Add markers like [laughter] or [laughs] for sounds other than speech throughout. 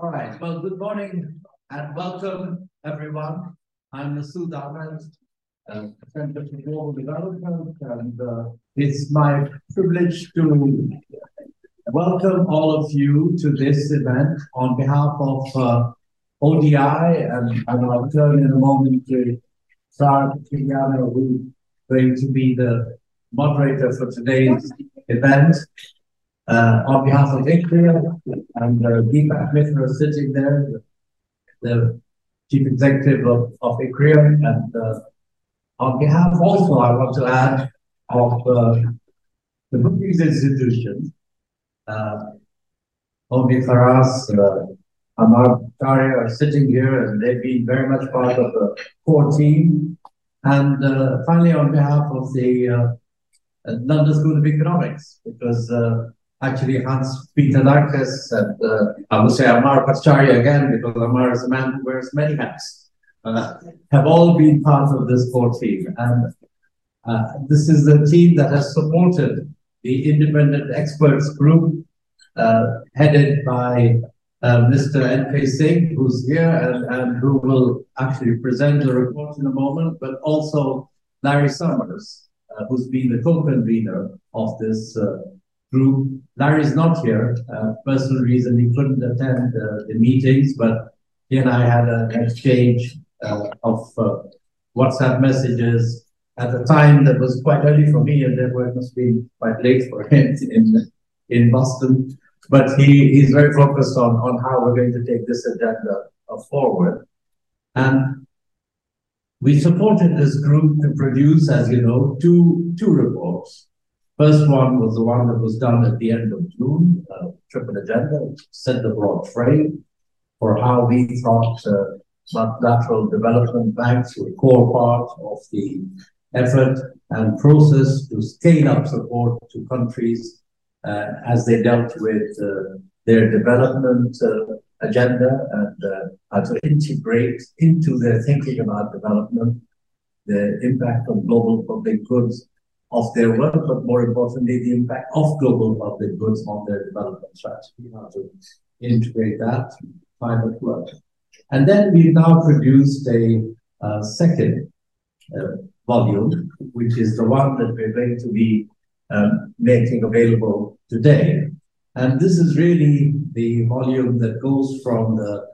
All right, well, good morning and welcome everyone. I'm Masood Ahmed, uh, Center for Global Development, and uh, it's my privilege to welcome all of you to this event on behalf of uh, ODI, and, and I'll turn in a moment to Sarah Kiliano, who's going to be the moderator for today's event. Uh, on behalf of ICRIER and uh, Deepak Mishra sitting there, the chief executive of, of and uh, on behalf also, I want to add, of uh, the Brookings Institution, uh, Homi Kharas, uh, Amar Bhattacharya are sitting here, and they've been very much part of the core team. And uh, finally, on behalf of the uh, London School of Economics, because actually Hans Peter Lankes and uh, I would say Amar Bhattacharya again, because Amar is a man who wears many hats, uh, have all been part of this core team. And uh, this is the team that has supported the independent experts group uh, headed by uh, Mr. N.K. Singh, who's here and, and who will actually present the report in a moment, but also Larry Summers, uh, who's been the co-convener of this group. Larry's not here. Uh, personal reason he couldn't attend uh, the meetings, but he and I had an exchange uh, of uh, WhatsApp messages at a time that was quite early for me, and therefore it must be quite late for him [laughs] in in Boston. But he, he's very focused on, on how we're going to take this agenda forward. And we supported this group to produce, as you know, two, two reports. First one was the one that was done at the end of June, uh, Triple Agenda, set the broad frame for how we thought uh, multilateral development banks were core part of the effort and process to scale up support to countries uh, as they dealt with uh, their development uh, agenda and uh, how to integrate into their thinking about development the impact of global public goods of their work, but more importantly, the impact of global public goods on their development strategy, how to integrate that private work. And then we've now produced a uh, second uh, volume, which is the one that we're going to be um, making available today. And this is really the volume that goes from the,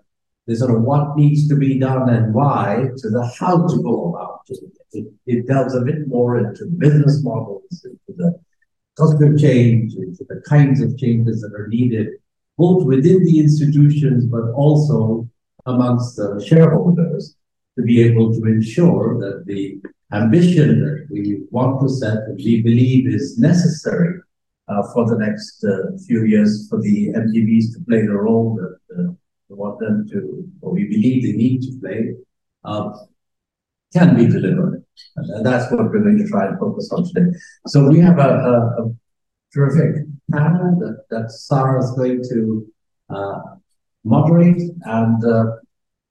the sort of what needs to be done and why to the how to go about doing it it, it delves a bit more into business models, into the culture change, into the kinds of changes that are needed, both within the institutions, but also amongst the shareholders to be able to ensure that the ambition that we want to set, that we believe is necessary uh, for the next uh, few years for the MDBs to play the role that uh, we want them to, or we believe they need to play, uh, can be delivered. And that's what we're going to try and focus on today. So we have a, a, a terrific panel that, that Sarah is going to uh, moderate. And uh,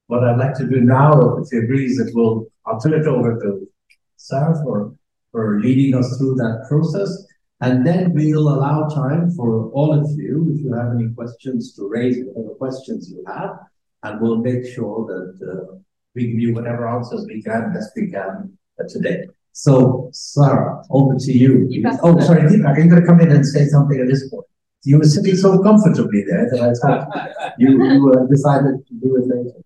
what I'd like to do now, if she agrees, that we'll I'll turn it over to Sarah for, for leading us through that process. And then we'll allow time for all of you, if you have any questions, to raise whatever questions you have. And we'll make sure that uh, we give you whatever answers we can, best we can uh, today. So, Sarah, over to you. Oh, sorry, Deepak, you're going to come in and say something at this point. You were sitting so comfortably there that I thought you, you uh, decided to do it later.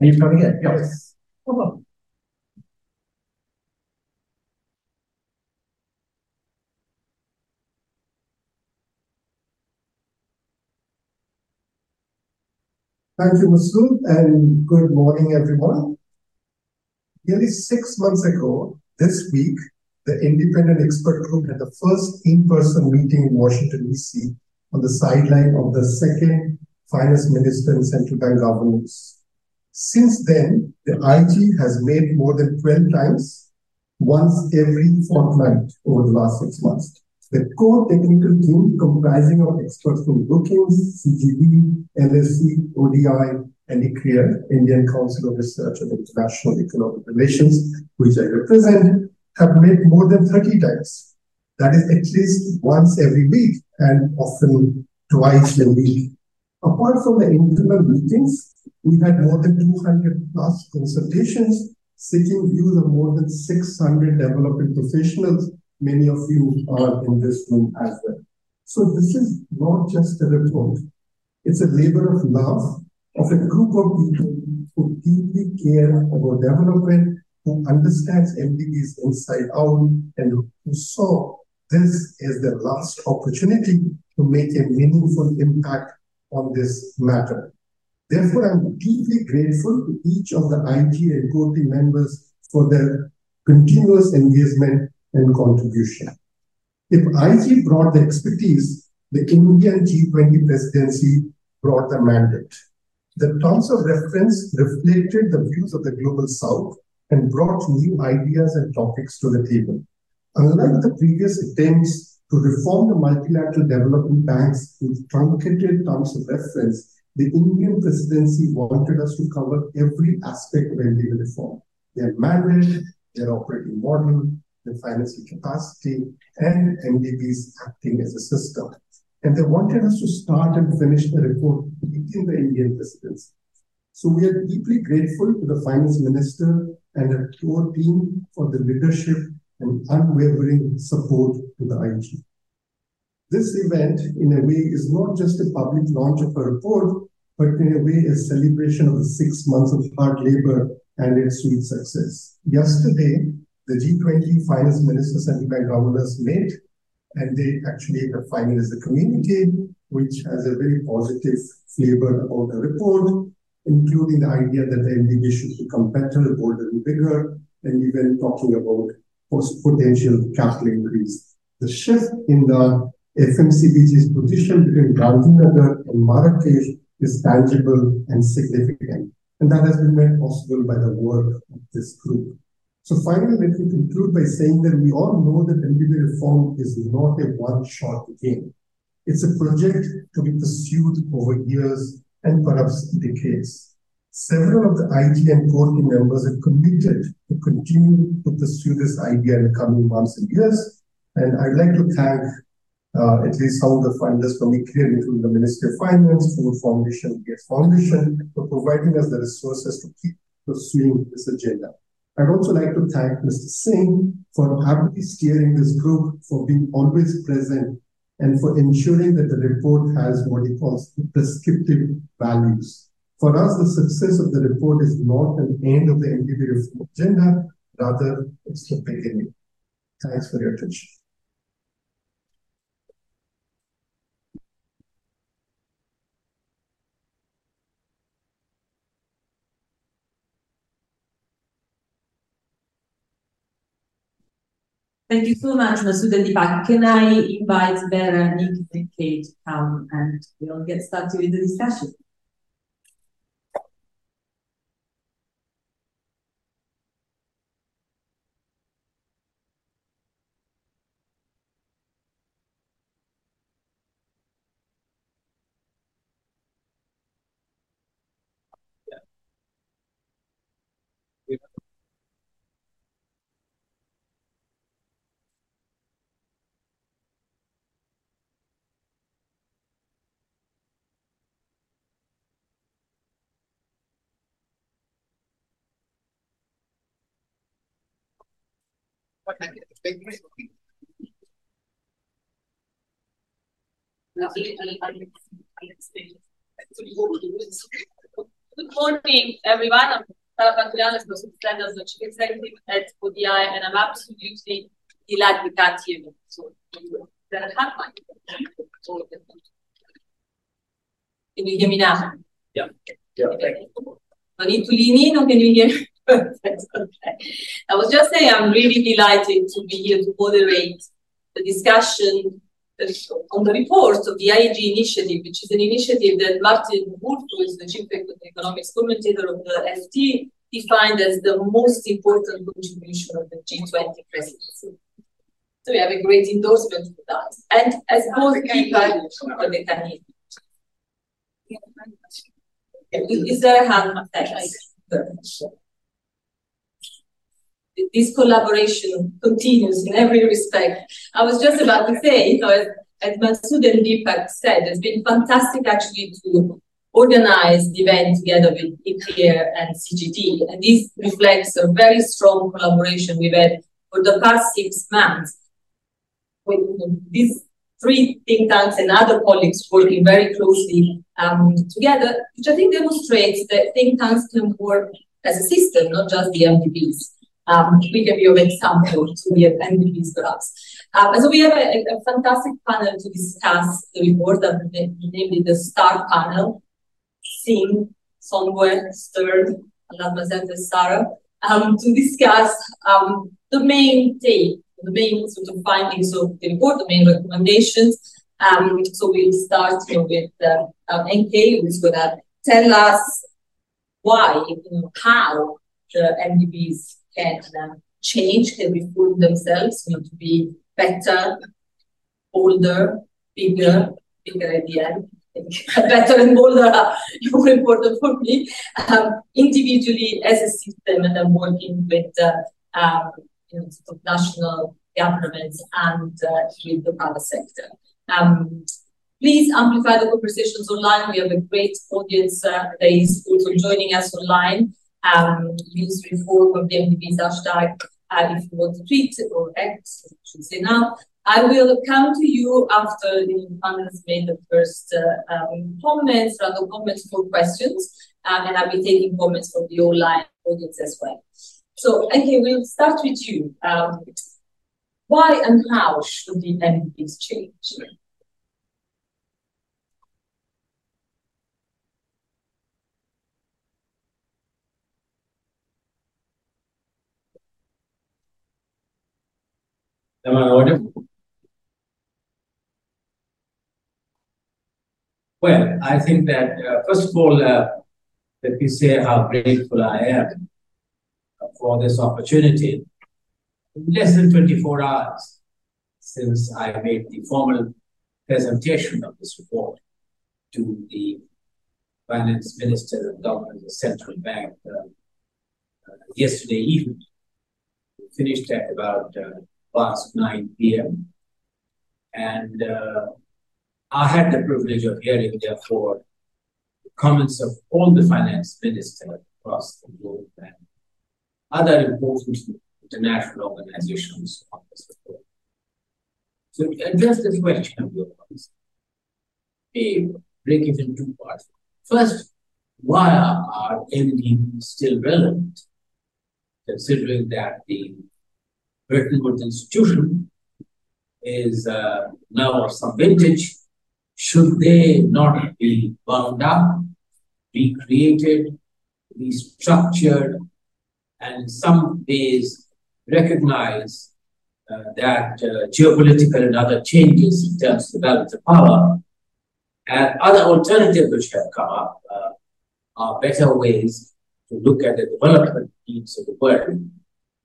Are you coming in? Yes. Come on. Thank you, Masood, and good morning, everyone. Nearly six months ago, this week, the independent expert group had the first in-person meeting in Washington, D.C. on the sideline of the second finance minister in central bank governance. Since then, the IG has met more than 12 times, once every fortnight over the last six months. The core technical team comprising of experts from Brookings, CGD, LSE, ODI, and Indian Council of Research on International Economic Relations, which I represent, have met more than 30 times. That is at least once every week and often twice a week. Apart from the internal meetings, we had more than 200 plus consultations seeking views of more than 600 development professionals. Many of you are in this room as well. So this is not just a report. It's a labor of love of a group of people who deeply care about development, who understands MDBs inside out, and who saw this as their last opportunity to make a meaningful impact on this matter. Therefore, I'm deeply grateful to each of the IG and team members for their continuous engagement and contribution. If IG brought the expertise, the Indian G20 presidency brought the mandate. The terms of reference reflected the views of the global south and brought new ideas and topics to the table. Unlike the previous attempts to reform the multilateral development banks with truncated terms of reference, the Indian presidency wanted us to cover every aspect of MDB reform their mandate, their operating model, their financial capacity, and MDBs acting as a system and they wanted us to start and finish the report within the Indian presidency. So we are deeply grateful to the finance minister and her core team for the leadership and unwavering support to the IG. This event, in a way, is not just a public launch of a report, but in a way, a celebration of the six months of hard labor and its sweet success. Yesterday, the G20 finance ministers and bank governors met and they actually the final is the community, which has a very positive flavor about the report, including the idea that the MDB should become better, bolder, and bigger, and even talking about potential capital increase. The shift in the FMCBG's position between Gandhinagar and Marrakesh is tangible and significant. And that has been made possible by the work of this group. So finally, let me conclude by saying that we all know that MDB reform is not a one-shot game. It's a project to be pursued over years and perhaps decades. Several of the IG and core team members have committed to continue to pursue this idea in the coming months and years. And I'd like to thank uh, at least some of the funders from ICRIER, including the Ministry of Finance, Ford Foundation, Gates Foundation, for providing us the resources to keep pursuing this agenda. I'd also like to thank Mr. Singh for happily steering this group, for being always present, and for ensuring that the report has what he calls prescriptive values. For us, the success of the report is not an end of the MDB reform agenda, rather, it's the beginning. Thanks for your attention. Thank you so much, and Deepak. Can I invite Vera, Nick, and Kate to come and we'll get started with the discussion. Good morning, everyone. I'm Sara Pantulianis, Associate Standards the Chief Executive at ODI, and I'm absolutely delighted you can't hear me. So, then I have my. Can you hear me now? Yeah. Yeah. I need to lean in, or can you hear me? Okay. I was just saying I'm really delighted to be here to moderate the discussion on the report of the IEG initiative, which is an initiative that Martin Wolf, who is the chief economics commentator of the FT, defined as the most important contribution of the G20 presidency. So we have a great endorsement for that. And as both people, they can hear. Is there a hand? Thanks this collaboration continues in every respect. I was just about to say, you know, as, as Masood and Deepak said, it's been fantastic actually to organize the event together with ICRIER and CGD. And this reflects a very strong collaboration we've had for the past six months with these three think tanks and other colleagues working very closely um, together, which I think demonstrates that think tanks can work as a system, not just the MDBs. Um, we can be an example to the MDBs perhaps. Um, so we have a, a, fantastic panel to discuss the report, uh, namely the STAR panel, Singh, Songwe, Stern, Mademoiselle Sarah, um, to discuss um, the main take, the main sort of findings of the report, the main recommendations. Um, so we'll start you know, with uh, um, NK, who's going to tell us why, you know, how the MDBs can change, can reform themselves, you know, to be better, older, bigger, bigger at the end, [laughs] better and bolder are [laughs] more important for me, um, individually as a system, and I'm working with uh, um, you know, sort of national governments and uh, with the private sector. Um, please amplify the conversations online. We have a great audience uh, that is also joining us online. Um, use reform of the MDB's hashtag uh, if you want to tweet or X, I should say now. I will come to you after the panelists made the first uh, um, comments, random comments for questions, um, and I'll be taking comments from the online audience as well. So, okay, we'll start with you. Um, why and how should the MDBs change? Am I audible? Well, I think that, uh, first of all, uh, let me say how grateful I am for this opportunity. In less than 24 hours since I made the formal presentation of this report to the finance minister and governor of the central bank uh, uh, yesterday evening. We finished at about uh, past 9 p.m. And uh, I had the privilege of hearing, therefore, the comments of all the finance ministers across the globe and other important international organizations on this report. So to address this question of yours, we break it into two parts. First, why are MDBs still relevant? Considering that the Woods institution is uh, now of some vintage, should they not be wound up, recreated, restructured, and in some ways recognize uh, that uh, geopolitical and other changes in terms of the balance of power and other alternatives which have come up uh, are better ways to look at the development needs of the world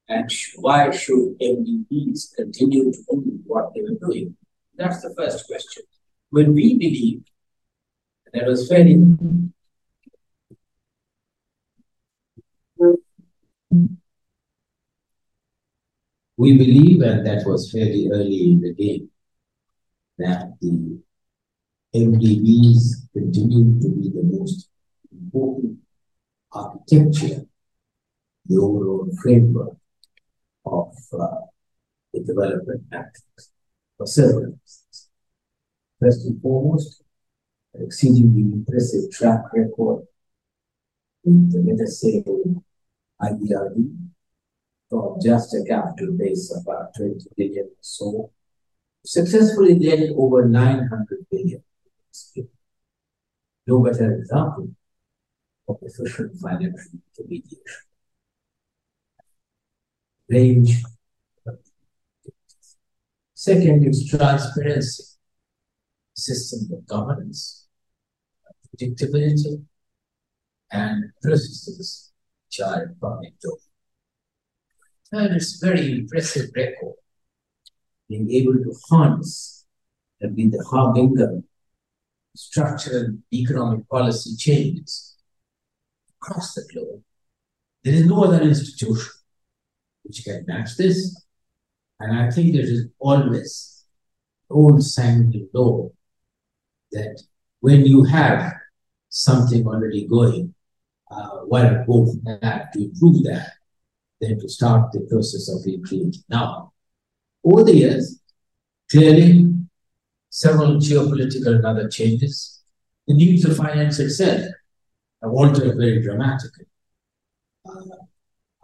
and why should MDBs continue to do what they were doing? That's the first question. When we believe that was very we believe, and that was fairly early in the game, that the MDBs continue to be the most important architecture, the overall framework of uh, the development matrix for several reasons. First and foremost, an exceedingly impressive track record in the, let us say, IBRD from just a capital base of about 20 billion or so, successfully led over 900 billion. No better example of efficient financial intermediation range. Second is transparency, system of governance, predictability, and persistence, which are public domain. Third is very impressive record, being able to harness and be the harbinger structural economic policy changes across the globe. There is no other institution which can match this. And I think there is always old sanguine law that when you have something already going, uh, why go for that to improve that, then to start the process of recreating. Now, over the years, clearly, several geopolitical and other changes, the needs of finance itself have altered very dramatically. Uh,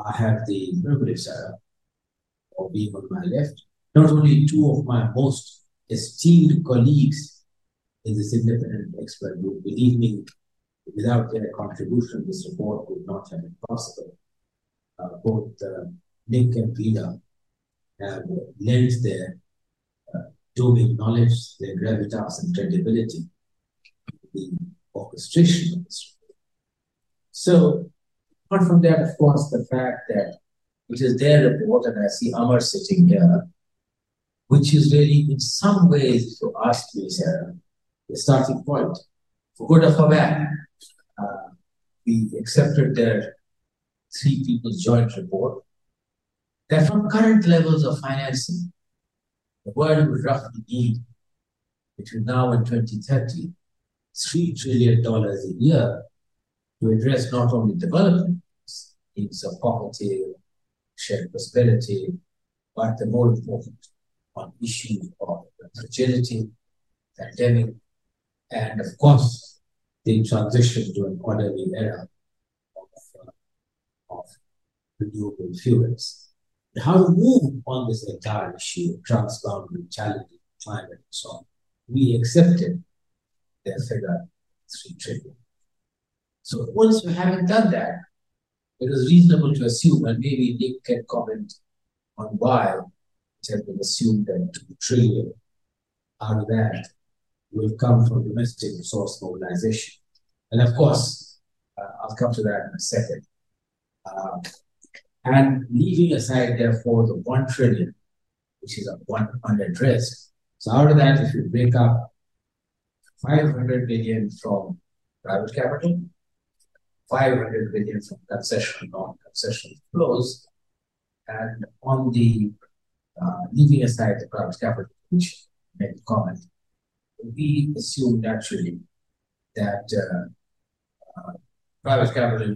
I have the privilege uh, of being on my left. Not only two of my most esteemed colleagues in this independent expert group, believe me, without their contribution, this report would not have been possible. Uh, both uh, Nick and Peter have lent their uh, domain knowledge, their gravitas and credibility the orchestration of this report. So, apart from that, of course, the fact that it is their report, and I see Amar sitting here, which is really, in some ways, you ask me, sir, the starting point. For good or for bad, uh, we accepted their three people's joint report that from current levels of financing, the world would roughly need between now and 2030 $3 trillion a year to address not only development needs of poverty, shared prosperity, but the more important on issues of fragility, pandemic, and of course, the transition to an orderly era of, uh, of renewable fuels. How to move on this entire issue of transboundary challenging climate and so on. We accepted their figure 3 trillion. So once we haven't done that, it is reasonable to assume, and maybe Nick can comment on why it has been assumed that 2 trillion out of that will come from domestic resource mobilization. And of course, uh, I'll come to that in a second. Uh, and leaving aside, therefore, the 1 trillion, which is a one unaddressed. So out of that, if you break up 500 billion from private capital, 500 billion from concession, non-concession flows, and on the uh, leaving aside the private capital, which made a comment, we assume naturally that uh, uh, private capital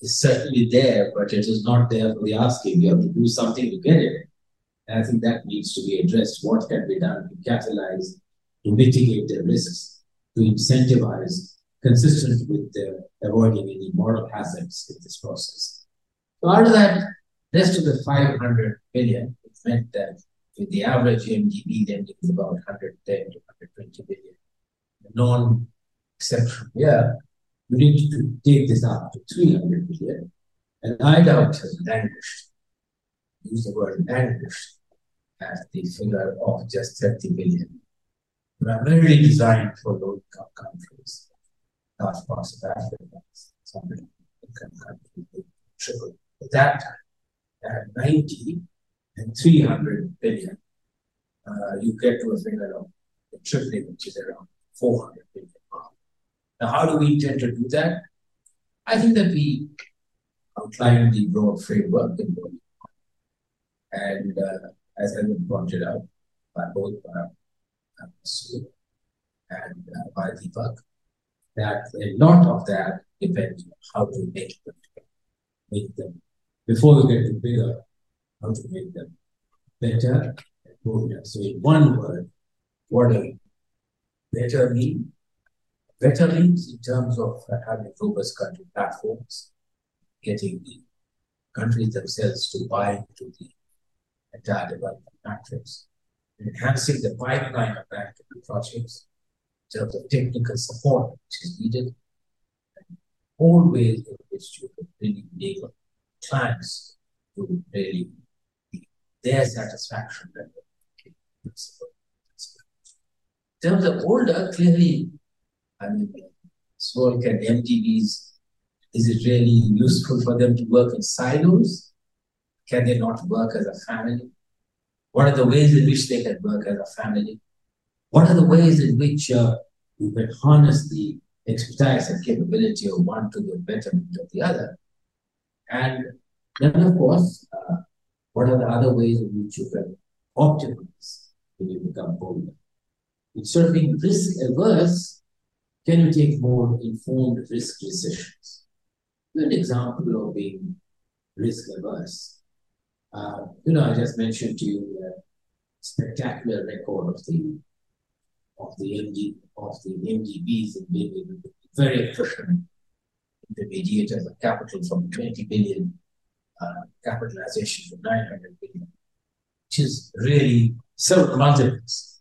is certainly there, but it is not there for the asking. You have to do something to get it. And I think that needs to be addressed. What can be done to catalyze, to mitigate the risks, to incentivize, consistent with avoiding any moral hazards in this process. So out of that, rest of the 500 billion, it meant that with the average MDB lending is about 110 to 120 billion. The Non-exceptional year, you need to take this up to 300 billion. And I doubt has languished, use the word languished, as the figure of just 30 billion. Primarily designed for low income countries, large parts of Africa, some income countries, triple. That at 90 and 300 billion, uh, you get to a figure of the tripling, which is around 400 billion. Now, how do we intend to do that? I think that we outline the broad framework in. And uh, as has been pointed out by both uh, and uh, by Deepak, that a lot of that depends on how to make them, make them before we get to bigger, how to make them better and So in one word, what do better mean? Better means in terms of having robust country platforms, getting the countries themselves to buy into the entire development matrix, enhancing the pipeline of active projects in terms of technical support which is needed, and all ways in which you can really enable clients to really their satisfaction level. In terms of older, clearly, I mean, so can MDBs, is it really useful for them to work in silos? Can they not work as a family? What are the ways in which they can work as a family? What are the ways in which uh, you can harness the expertise and capability of one to the betterment of the other? And then, of course, uh, what are the other ways in which you can optimize when you become older? Instead of being risk averse, can you take more informed risk decisions? An example of being risk averse. Uh, you know, I just mentioned to you the spectacular record of the of the MD of the MDBs in being very efficient intermediators of capital from 20 billion uh, capitalization to 900 billion, which is really several multiples.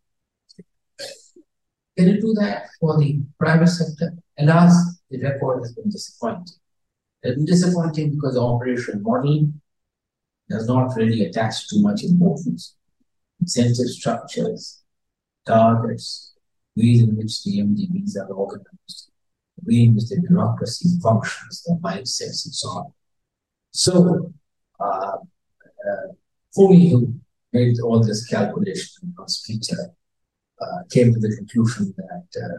Can you do that for the private sector? Alas, the record has been disappointing. It's been disappointing because the operational model does not really attach too much importance. Incentive structures, targets, ways in which the MDBs are organized, the way in which the bureaucracy functions, the mindsets, and so on. So, uh, uh, who made all this calculation last Peter, uh, came to the conclusion that uh,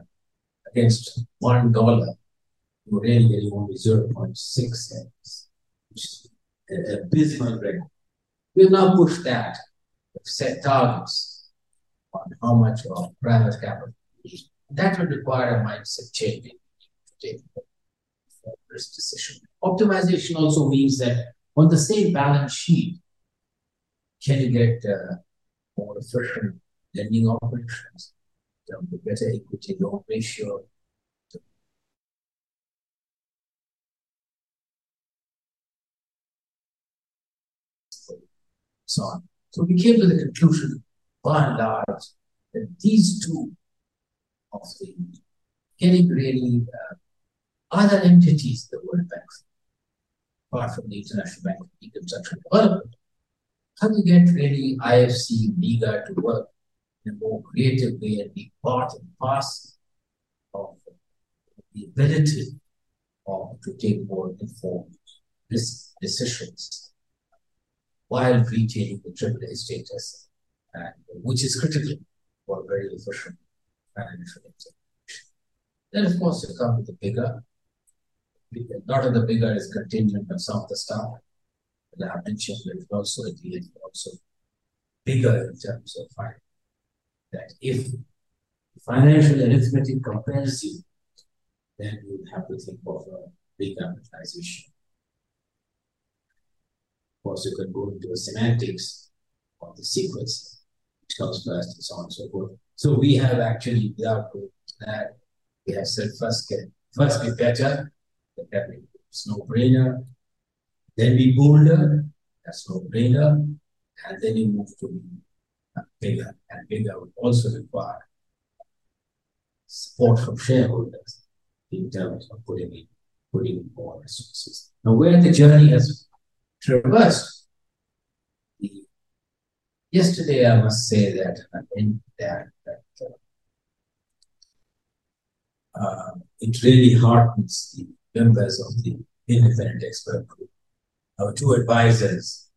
against one dollar, you really getting only 0.6 cents, which is a abysmal record. We've now pushed that, we've set targets on how much of private capital. That would require a mindset change take risk decision. Optimization also means that on the same balance sheet, can you get uh, more efficient lending operations, the better equity loan ratio, so on. So we came to the conclusion, by and large, that these two of the getting really uh, other entities, the World Bank, apart from the International Bank for Reconstruction Development, how to get really IFC, MIGA to work in a more creative way and be part and parcel of the ability of to take more informed risk decisions while retaining the AAA status, and, which is critical for very efficient Then, of course, you come to the bigger. A lot of the bigger is contingent on some of the stuff that I mentioned, but also at also bigger in terms of that if financial arithmetic compels you, then you have to think of a recapitalization. Of course, you can go into semantics of the sequence, comes first, and so on and so forth. So we have actually, without that, we have said first get first be better, it's no brainer. Then be bolder, that's no brainer. And then you move to bigger, and bigger would also require support from shareholders in terms of putting in, putting more resources. Now, where the journey has traversed, yesterday I must say that in that, that uh, uh, it really heartens the members of the independent expert group. Our two advisors,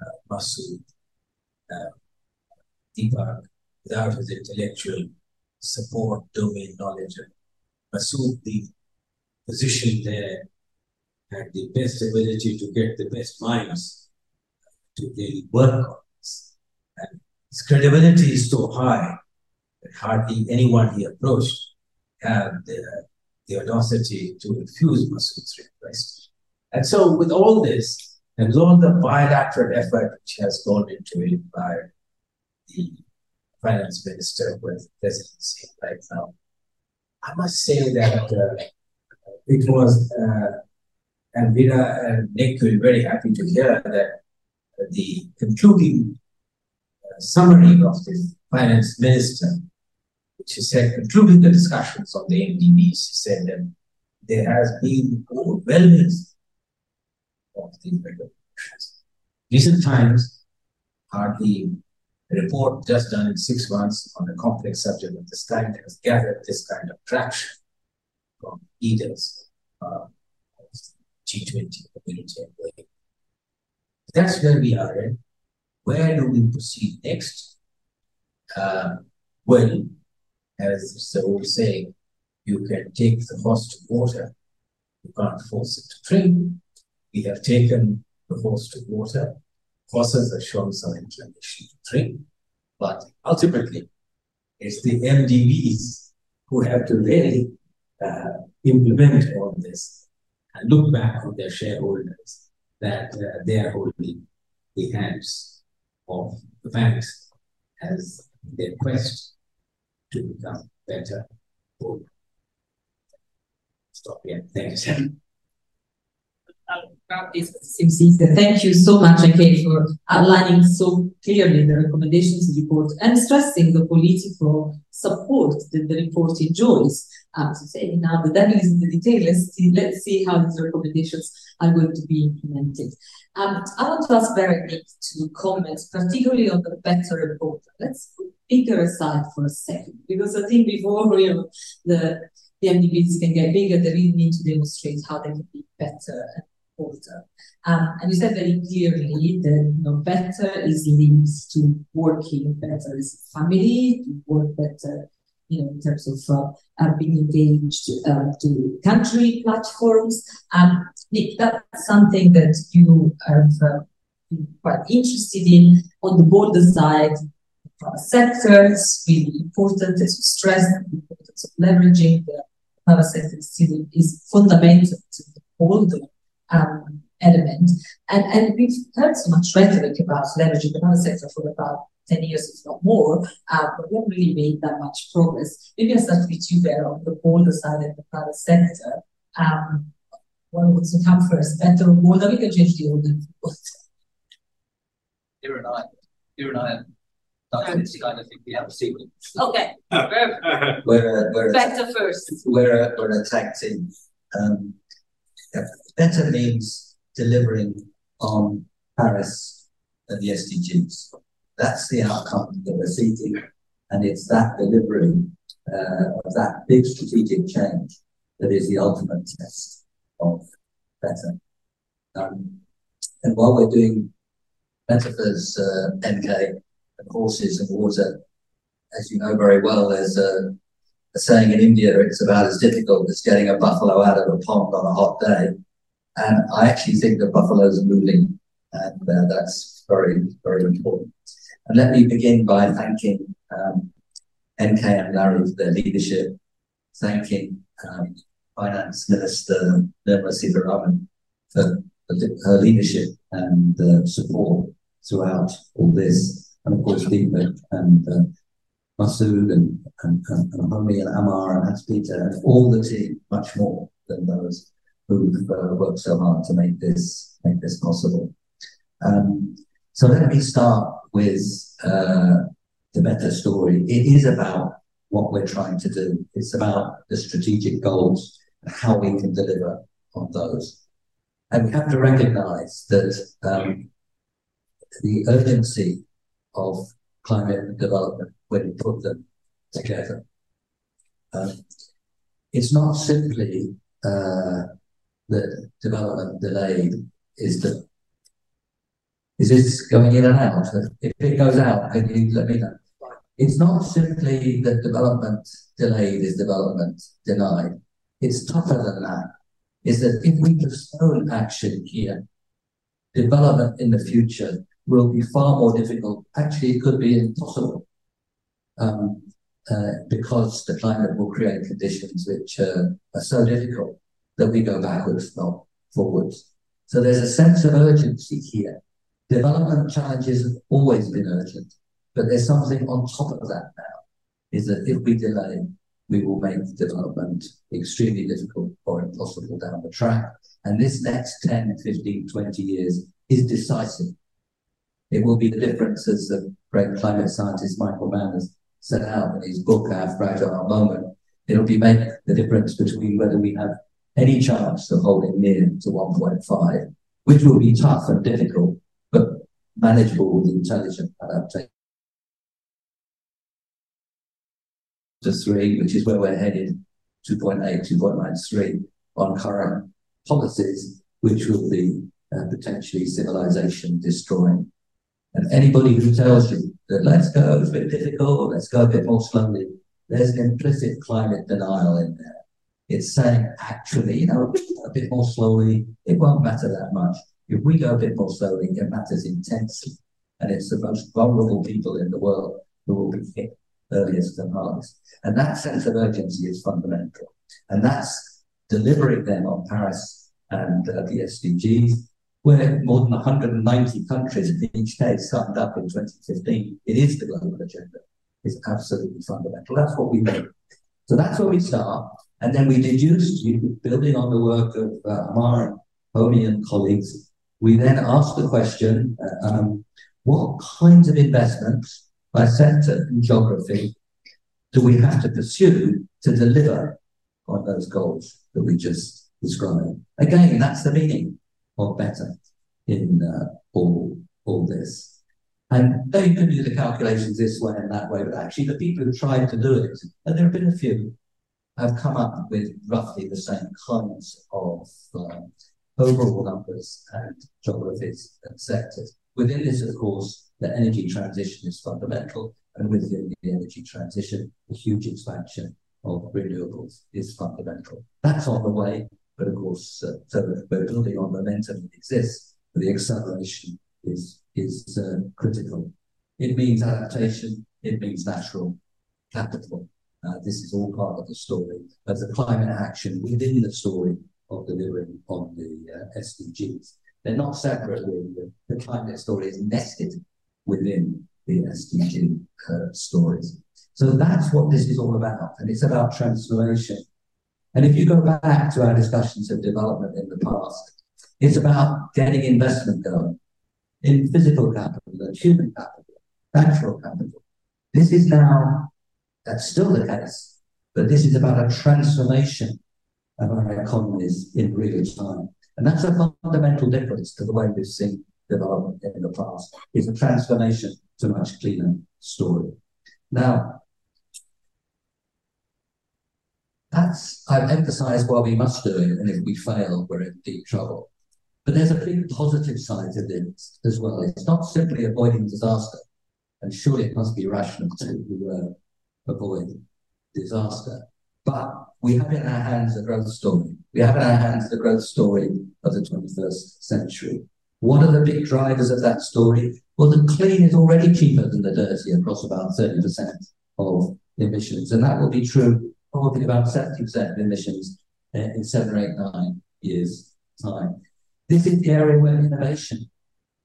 uh, Masood, uh, Deepak, without his intellectual support, domain knowledge, and Masood, the position there, had the best ability to get the best minds to really work on his credibility is so high that hardly anyone he approached had the the audacity to refuse Masood's request. And so, with all this, and all the bilateral effort which has gone into it by the finance minister with presidency right now, I must say that uh, it was, uh, and Vida and Nick be very happy to hear that the concluding summary of the finance minister she said, concluding the discussions on the MDBs, she said that there has been overwhelming of these regulations. Recent times, hardly a report just done in six months on a complex subject of this kind has gathered this kind of traction from leaders uh, of G20 community That's where we are. Right? Where do we proceed next? Uh, well, as the old saying, you can take the horse to water, you can't force it to drink. We have taken the horse to water. Horses have shown some inclination to drink, but ultimately, It's the MDBs who have to really uh, implement all this and look back on their shareholders that uh, they are holding the hands of the banks as their quest to become better. Stop here. Thanks. Thank you so much, again, for outlining so clearly the recommendations in the report and stressing the political support that the report enjoys. Um, so saying now the devil is in the detail. Let's see, let's see how these recommendations are going to be implemented. Um, I want to ask Veronique to comment particularly on the better report. Let's put bigger aside for a second, because I think before you know, the the MDBs can get bigger, they really need to demonstrate how they can be better and. Um, and you said very clearly that you know, better is linked to working better as a family, to work better, you know, in terms of uh, uh, being engaged uh, to country platforms. Um, Nick, that's something that you have uh, been quite interested in on the border side sector. It's really important, as you stressed, the importance of leveraging the private sector is fundamental to the whole um, element. And, and we've heard so much rhetoric about leveraging the private sector for about 10 years, if not more, uh, but we haven't really made that much progress. Maybe I'll start with you there on the bolder side of the private sector. Um, what would come first, better or bolder? We can change the order. Here and I, here and I that's kind of thing we have a sequence. Okay. [laughs] we're a, we're better first. We're a, we're a tag team. Um, better means delivering on Paris and the SDGs. That's the outcome that we're seeking, and it's that delivery uh, of that big strategic change that is the ultimate test of better. Um, and while we're doing metaphors, uh, NK, and horses and water. As you know very well, there's a, a saying in India, it's about as difficult as getting a buffalo out of a pond on a hot day. And I actually think that buffaloes are moving, and uh, that's very, very important. And let me begin by thanking um, NK and Larry for their leadership, thanking um, Finance Minister Nirmala Sitharaman for, her leadership and uh, support throughout all this and of course Deepak and uh, Masood and, and, and, and Homi and Amar and Hans Peter and all the team, much more than those who've uh, worked so hard to make this make this possible. Um, so let me start with uh, the better story. It is about what we're trying to do. It's about the strategic goals and how we can deliver on those. And we have to recognize that um, the urgency of climate development when you put them together. Um, it's not simply uh, that development delayed is the is this going in and out? If it goes out, can you let me know? It's not simply that development delayed is development denied. It's tougher than that. Is that if we postpone action here, development in the future will be far more difficult. Actually, it could be impossible um, uh, because the climate will create conditions which uh, are so difficult that we go backwards, not forwards. So there's a sense of urgency here. Development challenges have always been urgent, but there's something on top of that now, is that if we delay, we will make development extremely difficult or impossible down the track. And this next 10, 15, 20 years is decisive it will be the difference, as the great climate scientist Michael Mann has set out in his book, Our Fragile Moment. It'll be make the difference between whether we have any chance of holding near to 1.5, which will be tough and difficult, but manageable with intelligent adaptation. To three, which is where we're headed, 2.8, 2.93 on current policies, which will be uh, potentially civilization destroying. And anybody who tells you that let's go, it's a bit difficult, let's go a bit more slowly, there's an implicit climate denial in there. It's saying, actually, you know, a bit more slowly, it won't matter that much. If we go a bit more slowly, it matters intensely. And it's the most vulnerable people in the world who will be hit earliest and hardest. And that sense of urgency is fundamental. And that's delivering them on Paris and uh, the SDGs, where more than 190 countries in each case signed up in 2015. It is the global agenda. It's absolutely fundamental. That's what we do. So that's where we start. And then we deduce, building on the work of uh, Amar, Homi, and colleagues, we then asked the question uh, um, what kinds of investments by sector and geography do we have to pursue to deliver on those goals that we just described? Again, that's the meaning of better in uh, all, all this. And they can do the calculations this way and that way, but actually the people who tried to do it, and there have been a few, have come up with roughly the same kinds of uh, overall numbers and geographies and sectors. Within this, of course, the energy transition is fundamental, and within the energy transition, the huge expansion of renewables is fundamental. That's on the way, but of course, uh, so we're building on momentum that exists, but the acceleration is, is uh, critical. It means adaptation, it means natural capital. Uh, this is all part of the story. As a climate action within the story of delivering on the uh, SDGs. They're not separate. The, the climate story is nested within the SDG uh, stories. So that's what this is all about. And it's about transformation. And if you go back to our discussions of development in the past, it's about getting investment going in physical capital human capital, natural capital. This is now, that's still the case, but this is about a transformation of our economies in real time. And that's a fundamental difference to the way we've seen development in the past. It's a transformation to a much cleaner story. Now, that's, I've emphasized why we must do it, and if we fail, we're in deep trouble. But there's a big positive side to this as well. It's not simply avoiding disaster, and surely it must be rational to avoid disaster. But we have in our hands a growth story. We have in our hands the growth story of the 21st century. What are the big drivers of that story? Well, the clean is already cheaper than the dirty across about 30% of emissions. And that will be true probably about 70% of emissions uh, in seven or eight, nine years' time. This is the area where innovation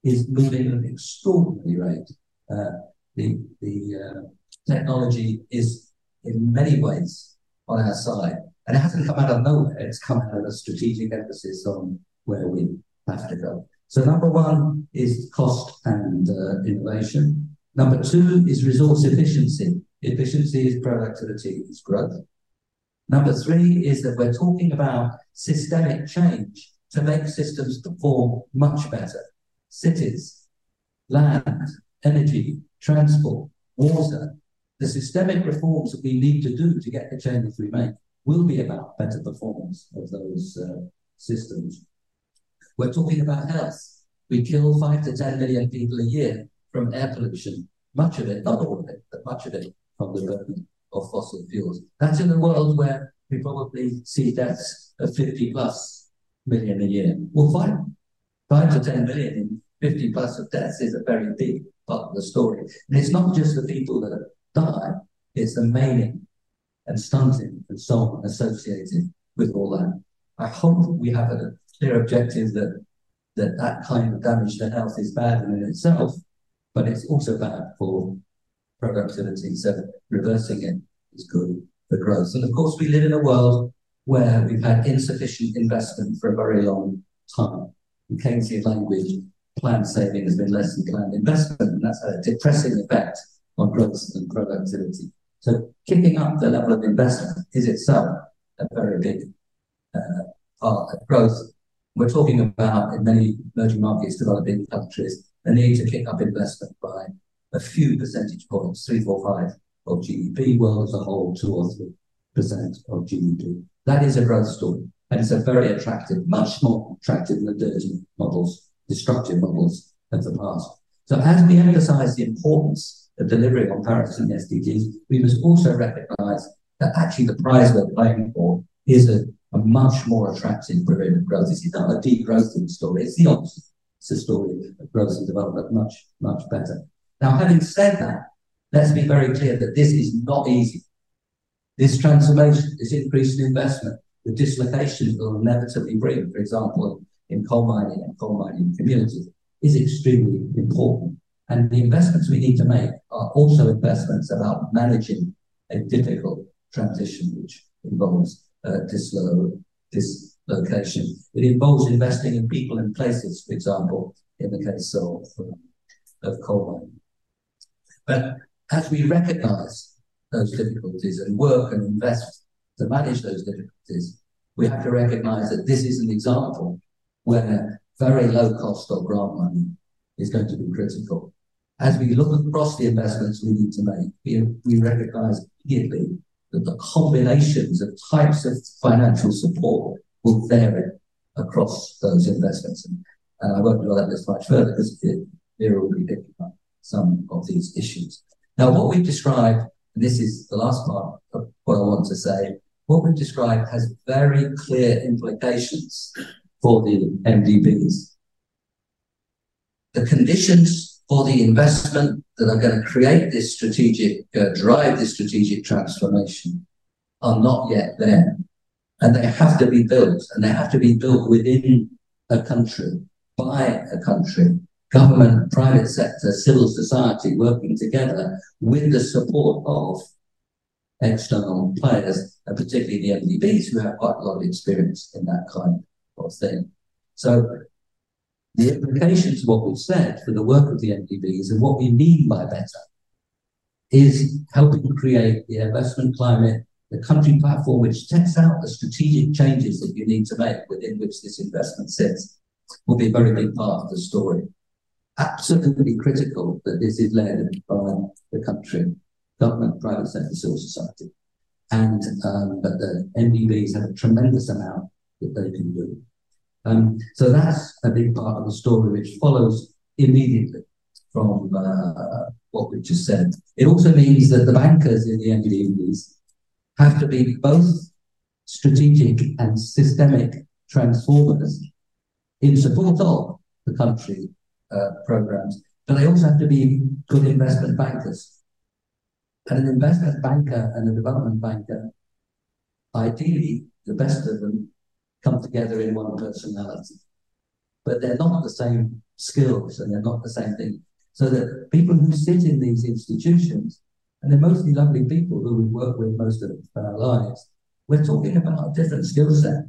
is moving at an extraordinary rate. Uh, the the uh, technology is in many ways on our side. And it hasn't come out of nowhere. It's come out of a strategic emphasis on where we have to go. So number one is cost and uh, innovation. Number two is resource efficiency. Efficiency is productivity, is growth. Number three is that we're talking about systemic change to make systems perform much better. Cities, land, energy, transport, water, the systemic reforms that we need to do to get the changes we make will be about better performance of those uh, systems. We're talking about health. We kill five to 10 million people a year from air pollution, much of it, not all of it, but much of it from the burning of fossil fuels. That's in a world where we probably see deaths of 50 plus million a year. Well, five, five to 10 million in 50 plus of deaths is a very big part of the story. And it's not just the people that die, it's the maiming and stunting and so on associated with all that. I hope we have a clear objective that that, that kind of damage to health is bad in itself, but it's also bad for productivity. So reversing it is good for growth. And of course, we live in a world where we've had insufficient investment for a very long time. In Keynesian language, planned saving has been less than planned investment, and that's had a depressing effect on growth and productivity. So kicking up the level of investment is itself a very big uh, part of growth. We're talking about in many emerging markets, developing countries, the need to kick up investment by a few percentage points, three, four, five of GDP, world as a whole, two or three percent of GDP. That is a growth story. And it's a very attractive, much more attractive than the dirty models, destructive models of the past. So as we emphasize the importance delivering on Paris and the SDGs, we must also recognize that actually the prize we're playing for is a, a much more attractive period of growth. This is not a degrowth story, it's the opposite. It's a story of growth and development much, much better. Now, having said that, let's be very clear that this is not easy. This transformation, this increase in investment, the dislocation dislocations will inevitably bring, for example, in coal mining and coal mining communities, is extremely important. And the investments we need to make are also investments about managing a difficult transition, which involves uh, dislo- dislocation. It involves investing in people and places, for example, in the case of, of coal mining. But as we recognize those difficulties and work and invest to manage those difficulties, we have to recognize that this is an example where very low cost or grant money is going to be critical. As we look across the investments we need to make, we, recognize immediately that the combinations of types of financial support will vary across those investments. And, I won't develop this much further because Vera will be picking up some of these issues. Now, what we've described, and this is the last part of what I want to say, what we've described has very clear implications for the MDBs. The conditions for the investment that are going to create this strategic, uh, drive this strategic transformation are not yet there. And they have to be built, and they have to be built within a country, by a country, government, private sector, civil society working together with the support of external players, and particularly the MDBs who have quite a lot of experience in that kind of thing. So the implications of what we've said for the work of the MDBs and what we mean by better is helping create the investment climate, the country platform which sets out the strategic changes that you need to make within which this investment sits will be a very big part of the story. Absolutely critical that this is led by the country, government, private sector, civil society. And um, but the MDBs have a tremendous amount that they can do. Um, so that's a big part of the story, which follows immediately from uh, what we just said. It also means that the bankers in the MDBs have to be both strategic and systemic transformers in support of the country uh, programs, but they also have to be good investment bankers. And an investment banker and a development banker, ideally, the best of them come together in one personality. But they're not the same skills and they're not the same thing. So that people who sit in these institutions, and they're mostly lovely people who we work with most of our lives, we're talking about a different skill set.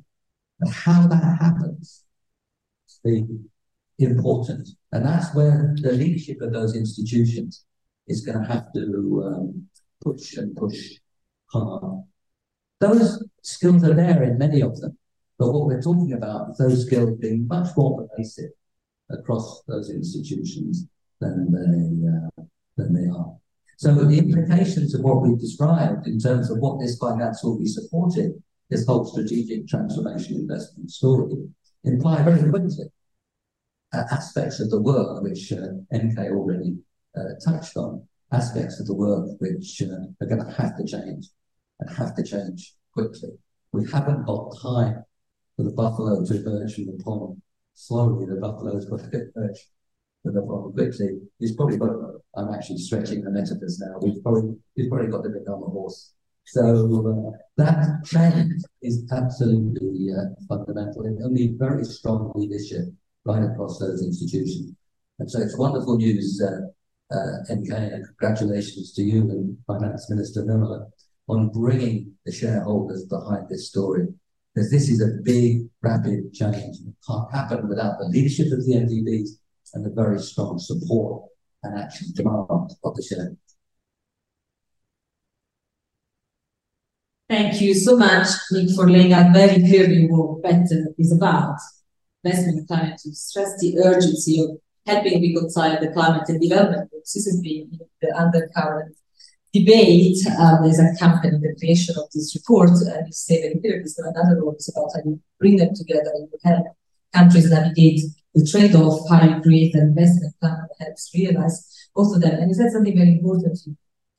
And how that happens is important. And that's where the leadership of those institutions is going to have to um, push and push hard. Those skills are there in many of them. But what we're talking about is those skills being much more pervasive across those institutions than they, uh, than they are. So the implications of what we've described in terms of what this finance will be supporting, this whole strategic transformation investment story, imply very quickly uh, aspects of the work which uh, already uh, touched on, aspects of the work which uh, are going to have to change and have to change quickly. We haven't got time for the buffalo to emerge from the pond. Slowly, the buffalo's got from the pond quickly. He's probably got, I'm actually stretching the metaphors now. We've probably, he's probably got to become a horse. So uh, that change is absolutely uh, fundamental and only very strong leadership right across those institutions. And so it's wonderful news, uh, uh, and congratulations to you and Finance Minister Nirmala on bringing the shareholders behind this story because this is a big, rapid change. It can't happen without the leadership of the MDBs and the very strong support and actually demand of the shareholders. Thank you so much, Nick, for laying out very clearly what better is about. Investment climate to stress the urgency of helping reconcile the climate and development consistently in the undercurrent debate um, is accompanying the creation of this report. And you say very clearly, so another one is about how you bring them together and you help countries navigate the trade-off, how you create an investment plan that helps realize both of them. And you said something very important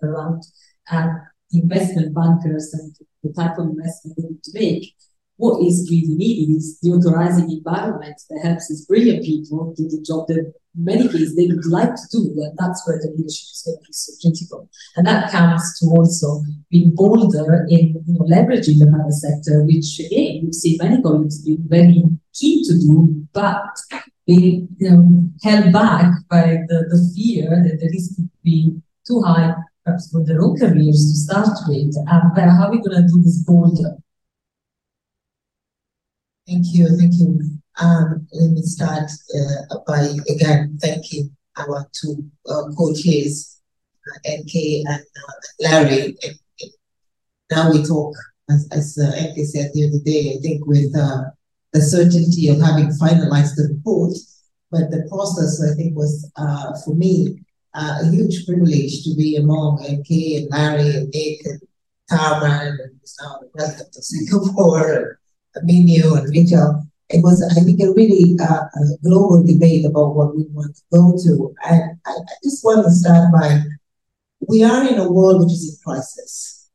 around um, investment bankers and the type of investment they need to make. What is really needed is the authorizing environment that helps these brilliant people do the job that many cases they would like to do, and that's where the leadership is going to be so critical. And that comes to also being bolder in you know, leveraging the private sector, which again, you see many colleagues being very keen to do, but being you know, held back by the, the fear that the risk could be too high, perhaps for their own careers to start with. Um, but how are we going to do this bolder? Thank you, thank you. Um, let me start uh, by again thanking our two uh, co-chairs, uh, NK and uh, Larry. And, and now we talk, as, as uh, NK said the other day, I think with uh, the certainty of having finalized the report, but the process I think was for me a huge privilege to be among NK and Larry and Nick and Tara and now the president of Singapore, and Minyu and Rachel it was, I think, a really uh, a global debate about what we want to go to. And I, I, just want to start by we are in a world which is in crisis.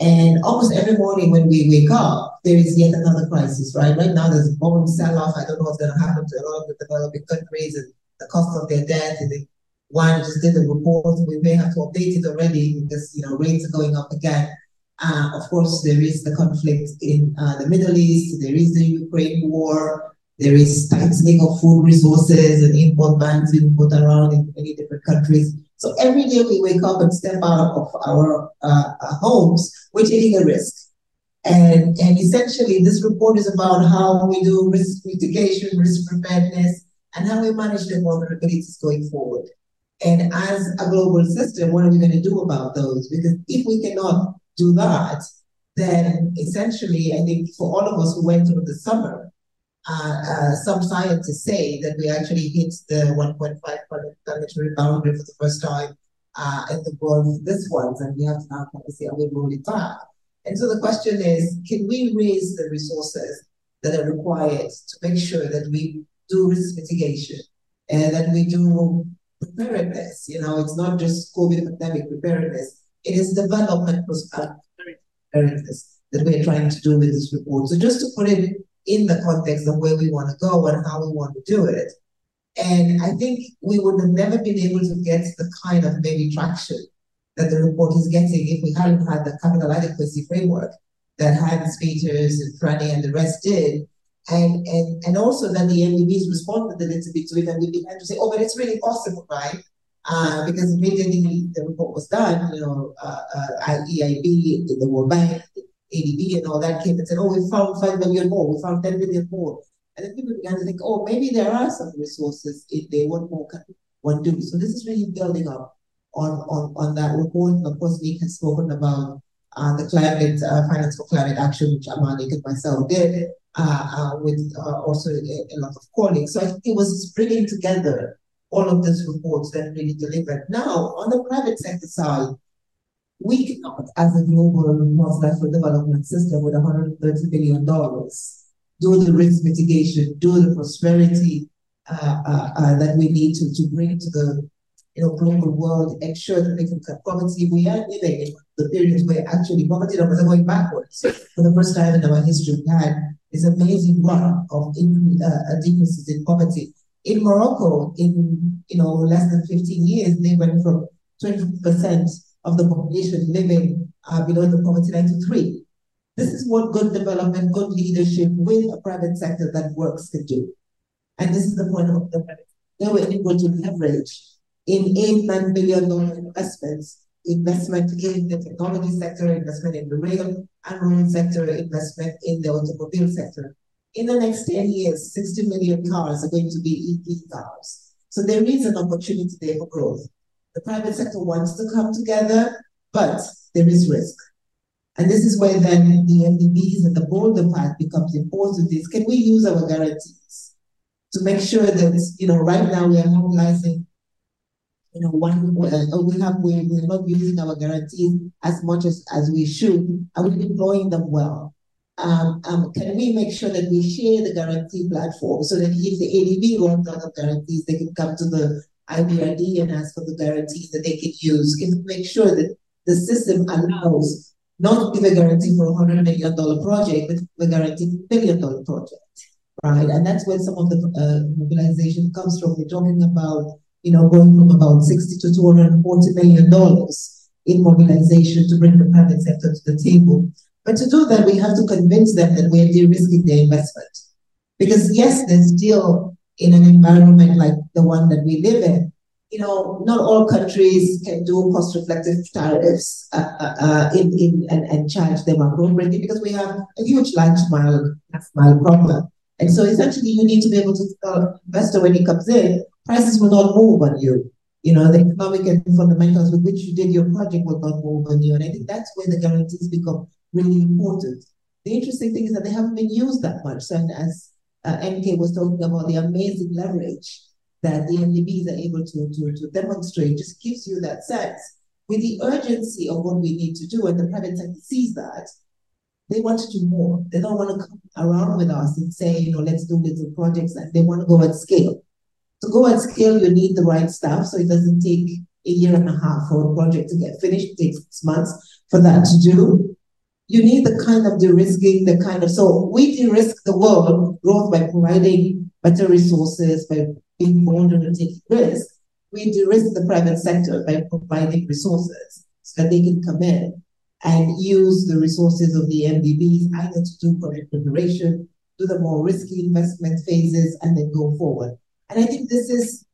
And almost every morning when we wake up, there is yet another crisis, right? Right now, there's a bomb sell off. I don't know what's going to happen to a lot of the developing countries and the cost of their debt. And the one just did a report. We may have to update it already because, you know, rates are going up again. Uh, of course, there is the conflict in uh, the Middle East, there is the Ukraine war, there is tightening of food resources and import bans being put around in many different countries. So every day we wake up and step out of our uh, uh homes, we're taking a risk. And, and essentially, this report is about how we do risk mitigation, risk preparedness, and how we manage the vulnerabilities going forward. And as a global system, what are we going to do about those? Because if we cannot do that, then essentially, I think for all of us who went through the summer, uh, uh, some scientists say that we actually hit the 1.5 planetary boundary for the first time uh, in the world this once, and we have to now kind of see how we roll it back. And so the question is, can we raise the resources that are required to make sure that we do risk mitigation and that we do preparedness? You know, it's not just COVID pandemic preparedness, it is development preparedness uh, that we're trying to do with this report. So just to put it in the context of where we want to go and how we want to do it. And I think we would have never been able to get the kind of maybe traction that the report is getting if we hadn't had the capital adequacy framework that Hans Peters and Franny and the rest did. And, and, and also that the MDBs responded a little bit to it and we began to say, oh, but it's really possible, right? Uh, because immediately the report was done, you know, uh, uh, EIB, the World Bank, ADB, and all that came and said, oh, we found 5 million more, we found 10 million more. And then people began to think, oh, maybe there are some resources if they want more, one do. So this is really building up on, on, on that report. And of course, Nick has spoken about uh, the climate, uh, finance for climate action, which Amani and myself did, uh, uh, with uh, also a, a, lot of colleagues. So it was bringing together all of these reports that really delivered. Now, on the private sector side, we cannot, as a global multilateral development system with $130 billion, do the risk mitigation, do the prosperity uh, uh, uh, that we need to, to bring to the you know, global world, ensure that they can cut poverty. We are living in the period where actually poverty numbers are going backwards. For the first time in our history, we had this amazing run of uh, decreases in poverty. In Morocco, in you know less than 15 years, they went from 20% of the population living uh, below the poverty line to three. This is what good development, good leadership with a private sector that works can do. And this is the point of the They were able to leverage in eight, nine billion dollar investments, investment in the technology sector, investment in the rail and road sector, investment in the automobile sector in the next 10 years, 60 million cars are going to be EV cars. So there is an opportunity there for growth. The private sector wants to come together, but there is risk. And this is where then the MDBs and the bolder path becomes important is can we use our guarantees to make sure that, you know, right now we are mobilizing, you know, one, uh, we have, we, we're not using our guarantees as much as, as we should. Are we're deploying them well? Um, um, can we make sure that we share the guarantee platform so that if the ADB runs out of guarantees, they can come to the IBRD and ask for the guarantees that they can use? Can we make sure that the system allows not give a guarantee for a $100 million project, but a guarantee for a billion dollar project? right? And that's where some of the uh, mobilization comes from. We're talking about, you know, going from about 60 to 240 million dollars in mobilization to bring the private sector to the table. But to do that, we have to convince them that we're de-risking their investment. Because yes, they're still in an environment like the one that we live in. You know, not all countries can do cost-reflective tariffs uh, uh, uh, in, in, and, and charge them appropriately because we have a huge last mile problem. And so essentially you need to be able to tell investor when he comes in, prices will not move on you. You know, the economic and fundamentals with which you did your project will not move on you. And I think that's where the guarantees become really important. The interesting thing is that they haven't been used that much. So as uh, NK was talking about the amazing leverage that the MDBs are able to, to, to demonstrate, just gives you that sense. With the urgency of what we need to do, and the private sector sees that, they want to do more. They don't want to come around with us and say, you know, let's do little projects, and they want to go at scale. To go at scale, you need the right staff, so it doesn't take a year and a half for a project to get finished. It takes six months for that to do. You need the kind of de-risking, the kind of so we de-risk the world growth by providing better resources, by being bolder and taking risks. We de-risk the private sector by providing resources so that they can come in and use the resources of the MDBs either to do project preparation, do the more risky investment phases, and then go forward. And I think this is,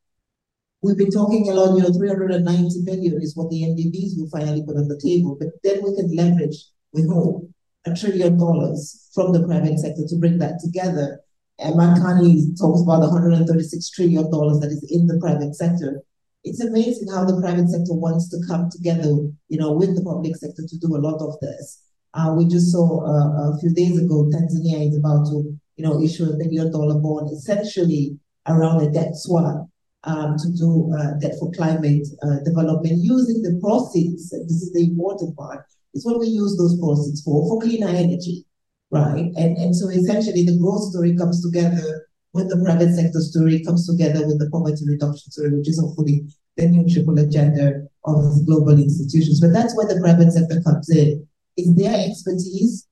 we've been talking a lot, you know, 390 billion is what the MDBs will finally put on the table, but then we can leverage, we hope, a trillion dollars from the private sector to bring that together. And Mark Carney talks about the 136 trillion dollars that is in the private sector. It's amazing how the private sector wants to come together, you know, with the public sector to do a lot of this. Uh, we just saw uh, a few days ago, Tanzania is about to, you know, issue a billion dollar bond, essentially around a debt swap um, to do uh, debt for climate uh, development using the proceeds. This is the important part. It's what we use those proceeds for, for cleaner energy, right? And, and so essentially the growth story comes together when the private sector story comes together with the poverty reduction story, which is hopefully the new triple agenda of global institutions. But that's where the private sector comes in. It's their expertise.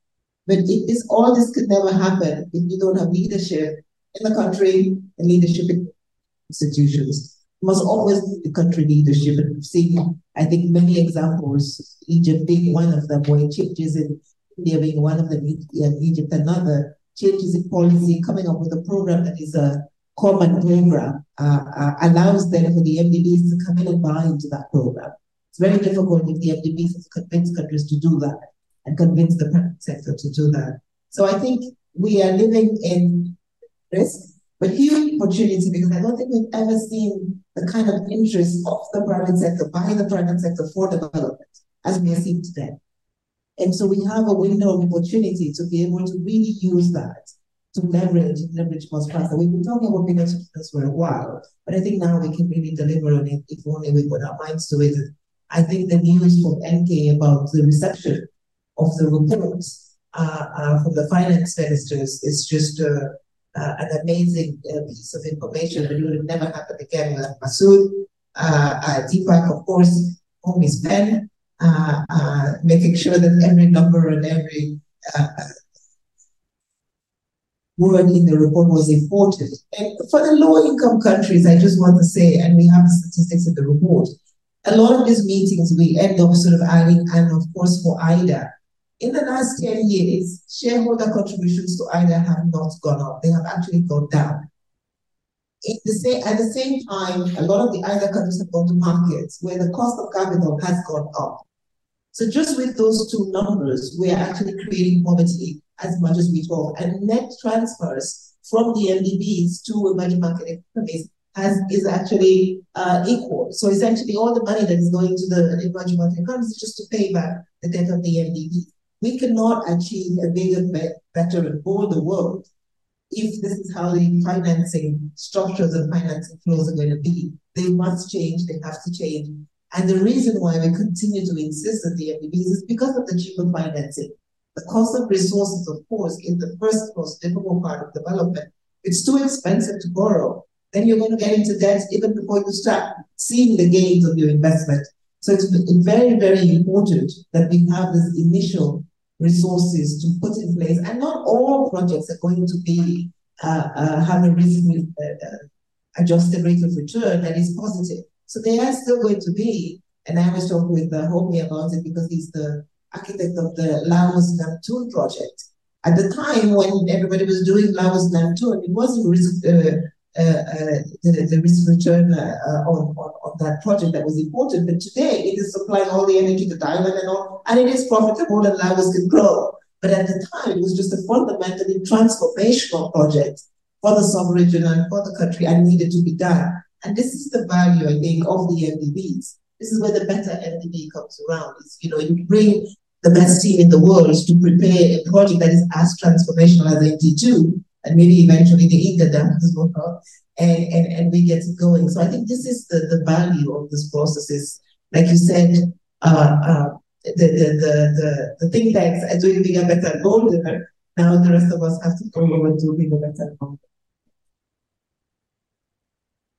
But if this all this could never happen if you don't have leadership in the country and leadership in institutions. You must always be the country leadership. And seen, I think, many examples, Egypt being one of them, where changes in India being one of them, Egypt another, changes in policy, coming up with a program that is a common program, uh, uh, allows then for the MDBs to come in and buy into that program. It's very difficult if the MDBs have to convince countries to do that and convince the private sector to do that. So I think we are living in risk, but huge opportunity because I don't think we've ever seen the kind of interest of the private sector by the private sector for development as we are seeing today. And so we have a window of opportunity to be able to really use that to leverage leverage most faster. We've been talking about systems for a while, but I think now we can really deliver on it if only we put our minds to it. I think the news from NK about the reception of the report uh, uh, from the finance ministers is just uh, uh an amazing uh, piece of information that would have never happened again with Masood. Uh, Deepak, of course, is Ben, uh, uh, making sure that every number and every uh, word in the report was important. And for the low income countries, I just want to say, and we have the statistics in the report, a lot of these meetings we end up sort of adding, and of course for IDA, in the last 10 years, shareholder contributions to IDA have not gone up, they have actually gone down. At the same time, a lot of the IDA countries have gone to markets where the cost of capital has gone up. So just with those two numbers, we are actually creating poverty as much as we talk. And net transfers from the MDBs to emerging market economies has, is actually uh, equal. So essentially all the money that is going to the emerging market economies is just to pay back the debt of the MDB. We cannot achieve a bigger, better, and bolder world if this is how the financing structures and financing flows are going to be. They must change, they have to change. And the reason why we continue to insist on the MDBs is because of the cheaper financing. The cost of resources, of course, is the first most difficult part of development. It's too expensive to borrow. Then you're going to get into debt even before you start seeing the gains of your investment. So it's very, very important that we have this initial resources to put in place. And not all projects are going to be uh, uh, have a reasonable uh, uh, adjusted rate of return that is positive. So they are still going to be, and I was talking with the Homi about it because he's the architect of the Laos Nam Theun project. At the time when everybody was doing Laos Nam Theun, it wasn't risk, uh, uh, uh, the, the risk return uh, uh, on, on, on that project that was important. But today it is supplying all the energy to Thailand and all, and it is profitable and Laos can grow. But at the time, it was just a fundamentally transformational project for the sub-region and for the country and needed to be done. And this is the value, I think, of the MDBs. This is where the better MDB comes around. It's, you know, you bring the best team in the world to prepare a project that is as transformational as NT2, and maybe eventually the Inga Dam as well, and, and, and we get going. So I think this is the, the value of this process is, like you said, uh, uh, the, the, the, the, the think tanks are doing bigger, better, bolder. Now the rest of us have to go over do bigger, better, bolder.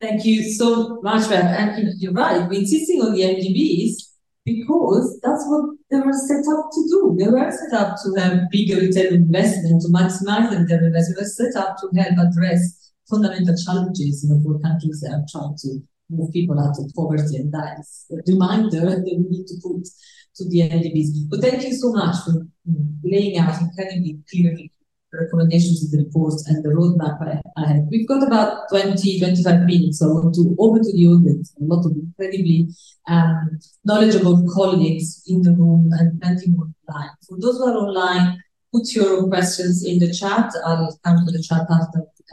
Thank you so much, Beth. And you're right, we're insisting on the MDBs because that's what they were set up to do. They were set up to have bigger return investment, to maximize the return investment. They were set up to help address fundamental challenges you know, for countries that are trying to move people out of poverty and that is a reminder that we need to put to the MDBs. But thank you so much for laying out incredibly clearly recommendations of the report and the roadmap I ahead. We've got about 20, 25 minutes, so I want to open to the audience, a lot of incredibly um, knowledgeable colleagues in the room and plenty more online. For those who are online, put your questions in the chat. I'll come to the chat after we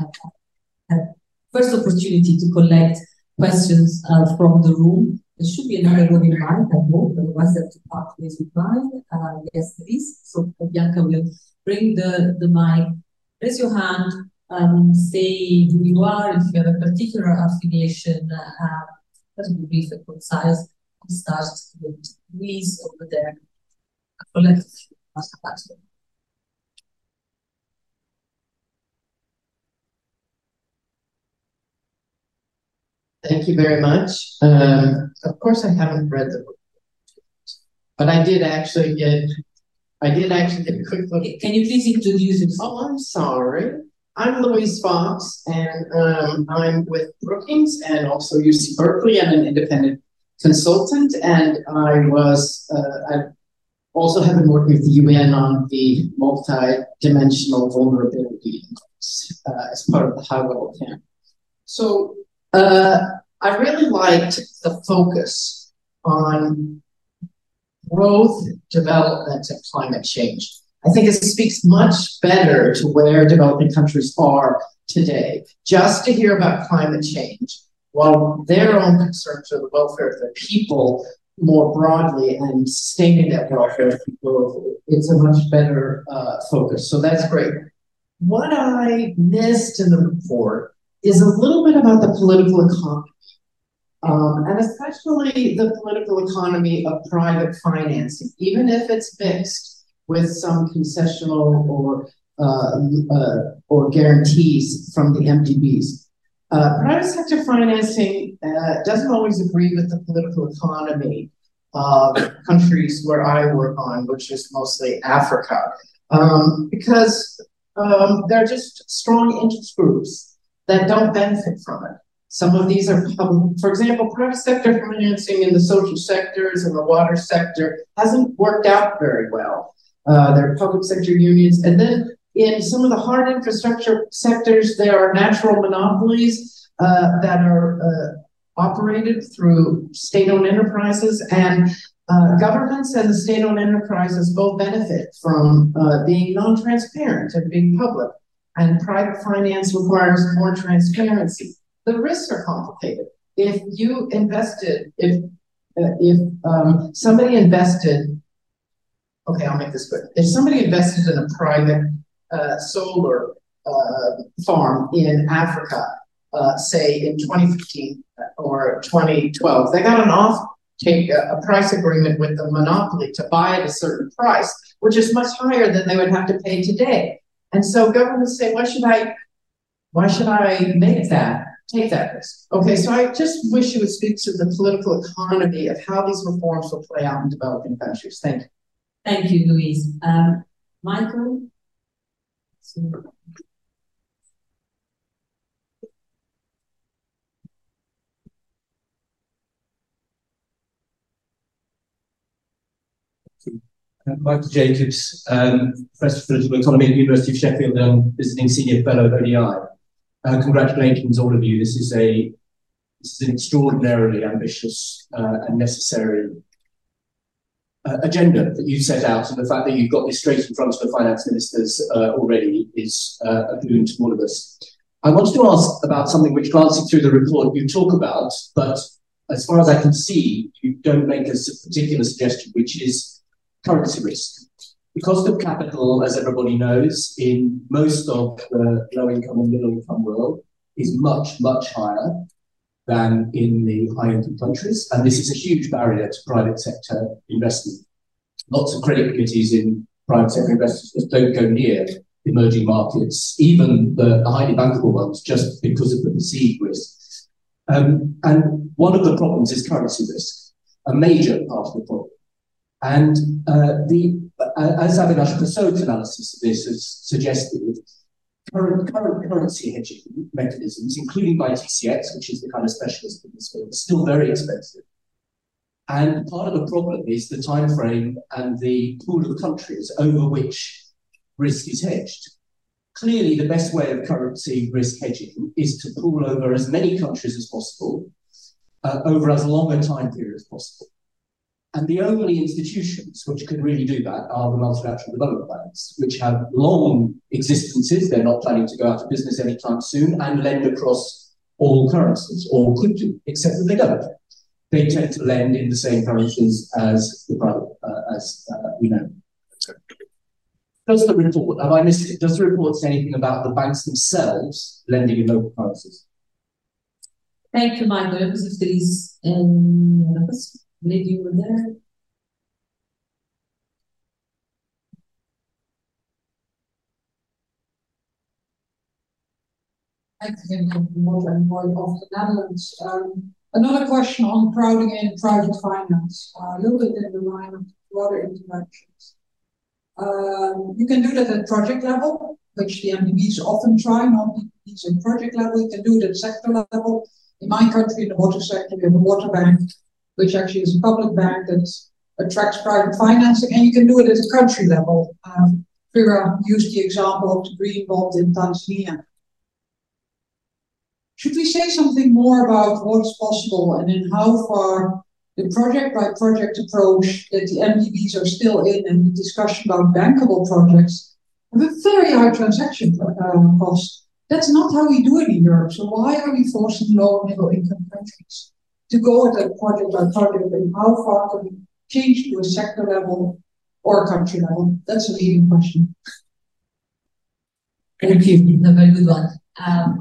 have, first opportunity to collect questions uh, from the room. There should be another roving mic, I hope, otherwise I have to part with mine. Uh, yes, there is. So Bianca will bring the, the mic, raise your hand, um, say who you are, if you have a particular affiliation, uh, that would be brief and concise. Start with Louise over there. Thank you very much. Um, of course, I haven't read the book, but I did actually get I did actually get a quick look. Can you please introduce yourself? Oh, I'm sorry. I'm Louise Fox, and um, I'm with Brookings and also UC Berkeley. I'm an independent consultant, and I was uh, I also have been working with the UN on the multi-dimensional vulnerability uh, as part of the high level camp. So uh, I really liked the focus on growth, development, and climate change. I think it speaks much better to where developing countries are today. Just to hear about climate change, while their own concerns are the welfare of their people more broadly and sustaining that welfare of people, it's a much better uh, focus. So that's great. What I missed in the report is a little bit about the political economy um, and especially the political economy of private financing, even if it's mixed with some concessional or uh, uh, or guarantees from the MDBs. Uh, private sector financing uh, doesn't always agree with the political economy of countries where I work on, which is mostly Africa, um, because um, there are just strong interest groups that don't benefit from it. Some of these are public, for example, private sector financing in the social sectors and the water sector hasn't worked out very well. Uh, there are public sector unions. And then in some of the hard infrastructure sectors, there are natural monopolies uh, that are uh, operated through state owned enterprises. And uh, governments and the state owned enterprises both benefit from uh, being non transparent and being public. And private finance requires more transparency the risks are complicated. If you invested, if uh, if um, somebody invested, okay, I'll make this quick. If somebody invested in a private uh, solar uh, farm in Africa, uh, say in 2015 or 2012, they got an off take a, a price agreement with the monopoly to buy at a certain price, which is much higher than they would have to pay today. And so governments say, why should I, why should I make that? take that risk. Okay, so I just wish you would speak to the political economy of how these reforms will play out in developing countries. Thank you. Thank you, Louise. Um, Michael? Uh, Michael Jacobs, um, Professor of Political Economy at the University of Sheffield and visiting Senior Fellow at ODI. Uh, congratulations, all of you. This is a this is an extraordinarily ambitious uh, and necessary uh, agenda that you set out, and the fact that you've got this straight in front of the finance ministers uh, already is uh, a boon to all of us. I wanted to ask about something which, glancing through the report, you talk about, but as far as I can see, you don't make a particular suggestion, which is currency risk. The cost of capital, as everybody knows, in most of the low income and middle income world is much, much higher than in the high income countries. And this is a huge barrier to private sector investment. Lots of credit committees in private sector investors don't go near emerging markets, even the, the highly bankable ones, just because of the perceived risk. Um, and one of the problems is currency risk, a major part of the problem. And uh, the uh, as Avinash Persaud's analysis of this has suggested, current, current currency hedging mechanisms, including by TCX, which is the kind of specialist in this field, are still very expensive. And part of the problem is the time frame and the pool of countries over which risk is hedged. Clearly, the best way of currency risk hedging is to pool over as many countries as possible uh, over as long a time period as possible. And the only institutions which can really do that are the multilateral development banks, which have long existences. They're not planning to go out of business anytime soon and lend across all currencies, or could do, except that they don't. They tend to lend in the same currencies as the private, uh, as uh, we know. Does the report, have I missed it? Does the report say anything about the banks themselves lending in local currencies? Thank you, Michael. Other lady over there. Academic more and more of the Netherlands. Um, another question on crowding in private finance, uh, a little bit in the line of broader interventions. Um, you can do that at project level, which the MDBs often try, not PPPs at project level. You can do it at sector level. In my country, in the water sector, we have a water bank which actually is a public bank that attracts private financing, and you can do it at a country level. Um, Vera used the example of the green bond in Tanzania. Should we say something more about what's possible and in how far the project by project approach that the MDBs are still in and the discussion about bankable projects have a very high transaction uh, cost? That's not how we do it in Europe. So why are we forcing low and middle income countries to go at a project by project and how far can we change to a sector level or a country level? That's a leading question. Thank you. A very good one. Um,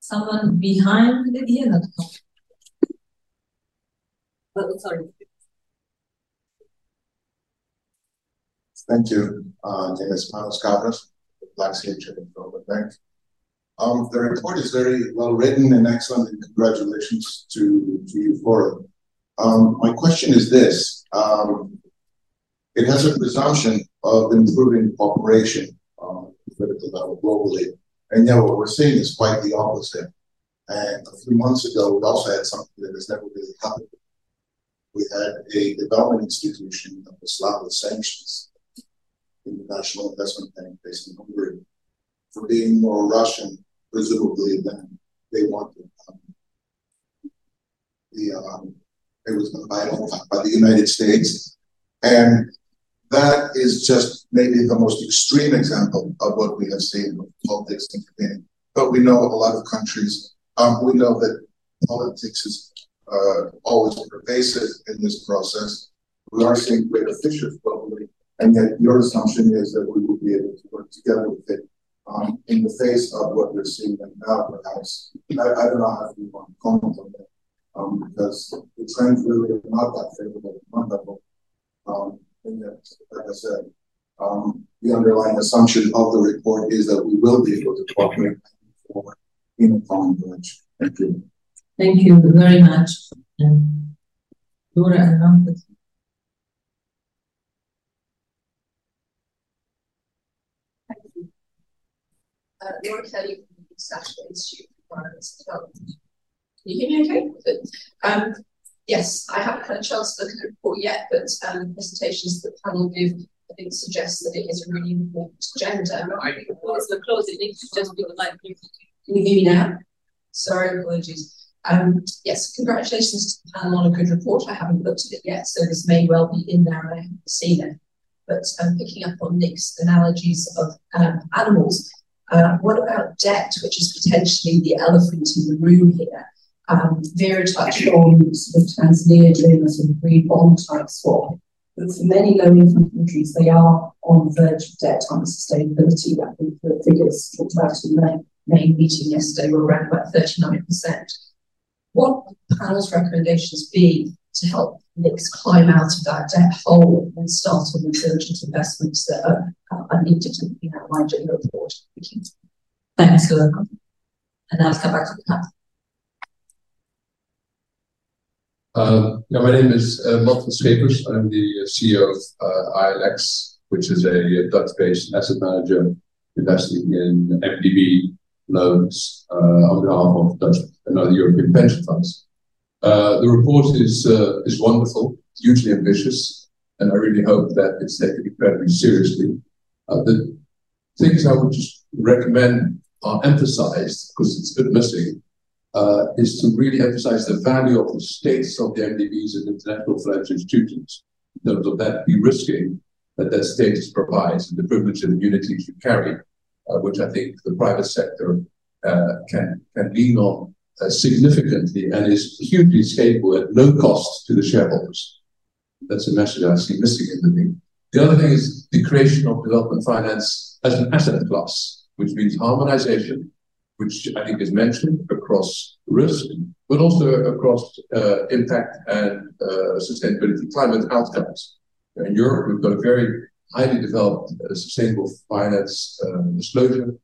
someone behind the not oh, sorry. Thank you. Uh, name is Manos Cabras, Black Sea Development Bank. Um, the report is very well written and excellent, and congratulations to, to you for it. Um, my question is this um, it has a presumption of improving cooperation um, political level globally, and yet what we're seeing is quite the opposite. And a few months ago, we also had something that has never really happened. We had a development institution that was slapped with sanctions, in the National Investment Bank based in Hungary, for being more Russian presumably then they wanted um, the um, it was by, by the United States, and that is just maybe the most extreme example of what we have seen with politics intervening. But we know a lot of countries. Um, we know that politics is uh, always pervasive in this process. We are seeing greater fissures globally, and yet your assumption is that we will be able to work together with it um, in the face of what we're seeing right now, perhaps. I, I don't know how you want to comment on that, um, because the trends really are not that favorable at one level. Um, and yet, like I said, um, the underlying assumption of the report is that we will be able to cooperate forward in a common direction. Thank you. Thank you very much. Laura and uh, Laura Kelly from the International Institute for Environmental Development. Can you hear me okay? Good. Um, yes, I haven't had a chance to look at the report yet, but um, presentations that the panel give, I think suggest that it is a really important agenda. The it needs to just be like. Can you hear me now? Sorry, apologies. Um, yes, congratulations to the panel on a good report. I haven't looked at it yet, so this may well be in there and I haven't seen it. But um, picking up on Nick's analogies of um, animals, uh, what about debt, which is potentially the elephant in the room here? Um, Vera touched on sort of Tanzania doing a sort of green bond type swap. But for many low income countries, they are on the verge of debt unsustainability. I think the figures talked about in the main meeting yesterday were around about 39%. What the panel's recommendations be to help NICs climb out of that debt hole and start on the urgent investments that are, are needed to be outlined in the report? Thanks, Laura. And now let's come back to the panel. Uh, yeah, my name is uh, Martin Schepers. I'm the CEO of uh, ILX, which is a Dutch-based asset manager investing in MDB loans uh, on behalf of Dutch and other European pension funds. Uh, the report is uh, is wonderful, hugely ambitious, and I really hope that it's taken incredibly seriously. The things I would just recommend are emphasized because it's a bit missing. Uh, is to really emphasize the value of the status of the MDBs and international financial institutions in terms of that de-risking that that status provides and the privilege and immunities you carry uh, which I think the private sector uh, can can lean on uh, significantly and is hugely scalable at low cost to the shareholders. That's a message I see missing in the thing. The other thing is the creation of development finance as an asset class, which means harmonization, which I think is mentioned across risk, but also across uh, impact and uh, sustainability, climate outcomes. In Europe, we've got a very highly developed uh, sustainable finance uh, disclosure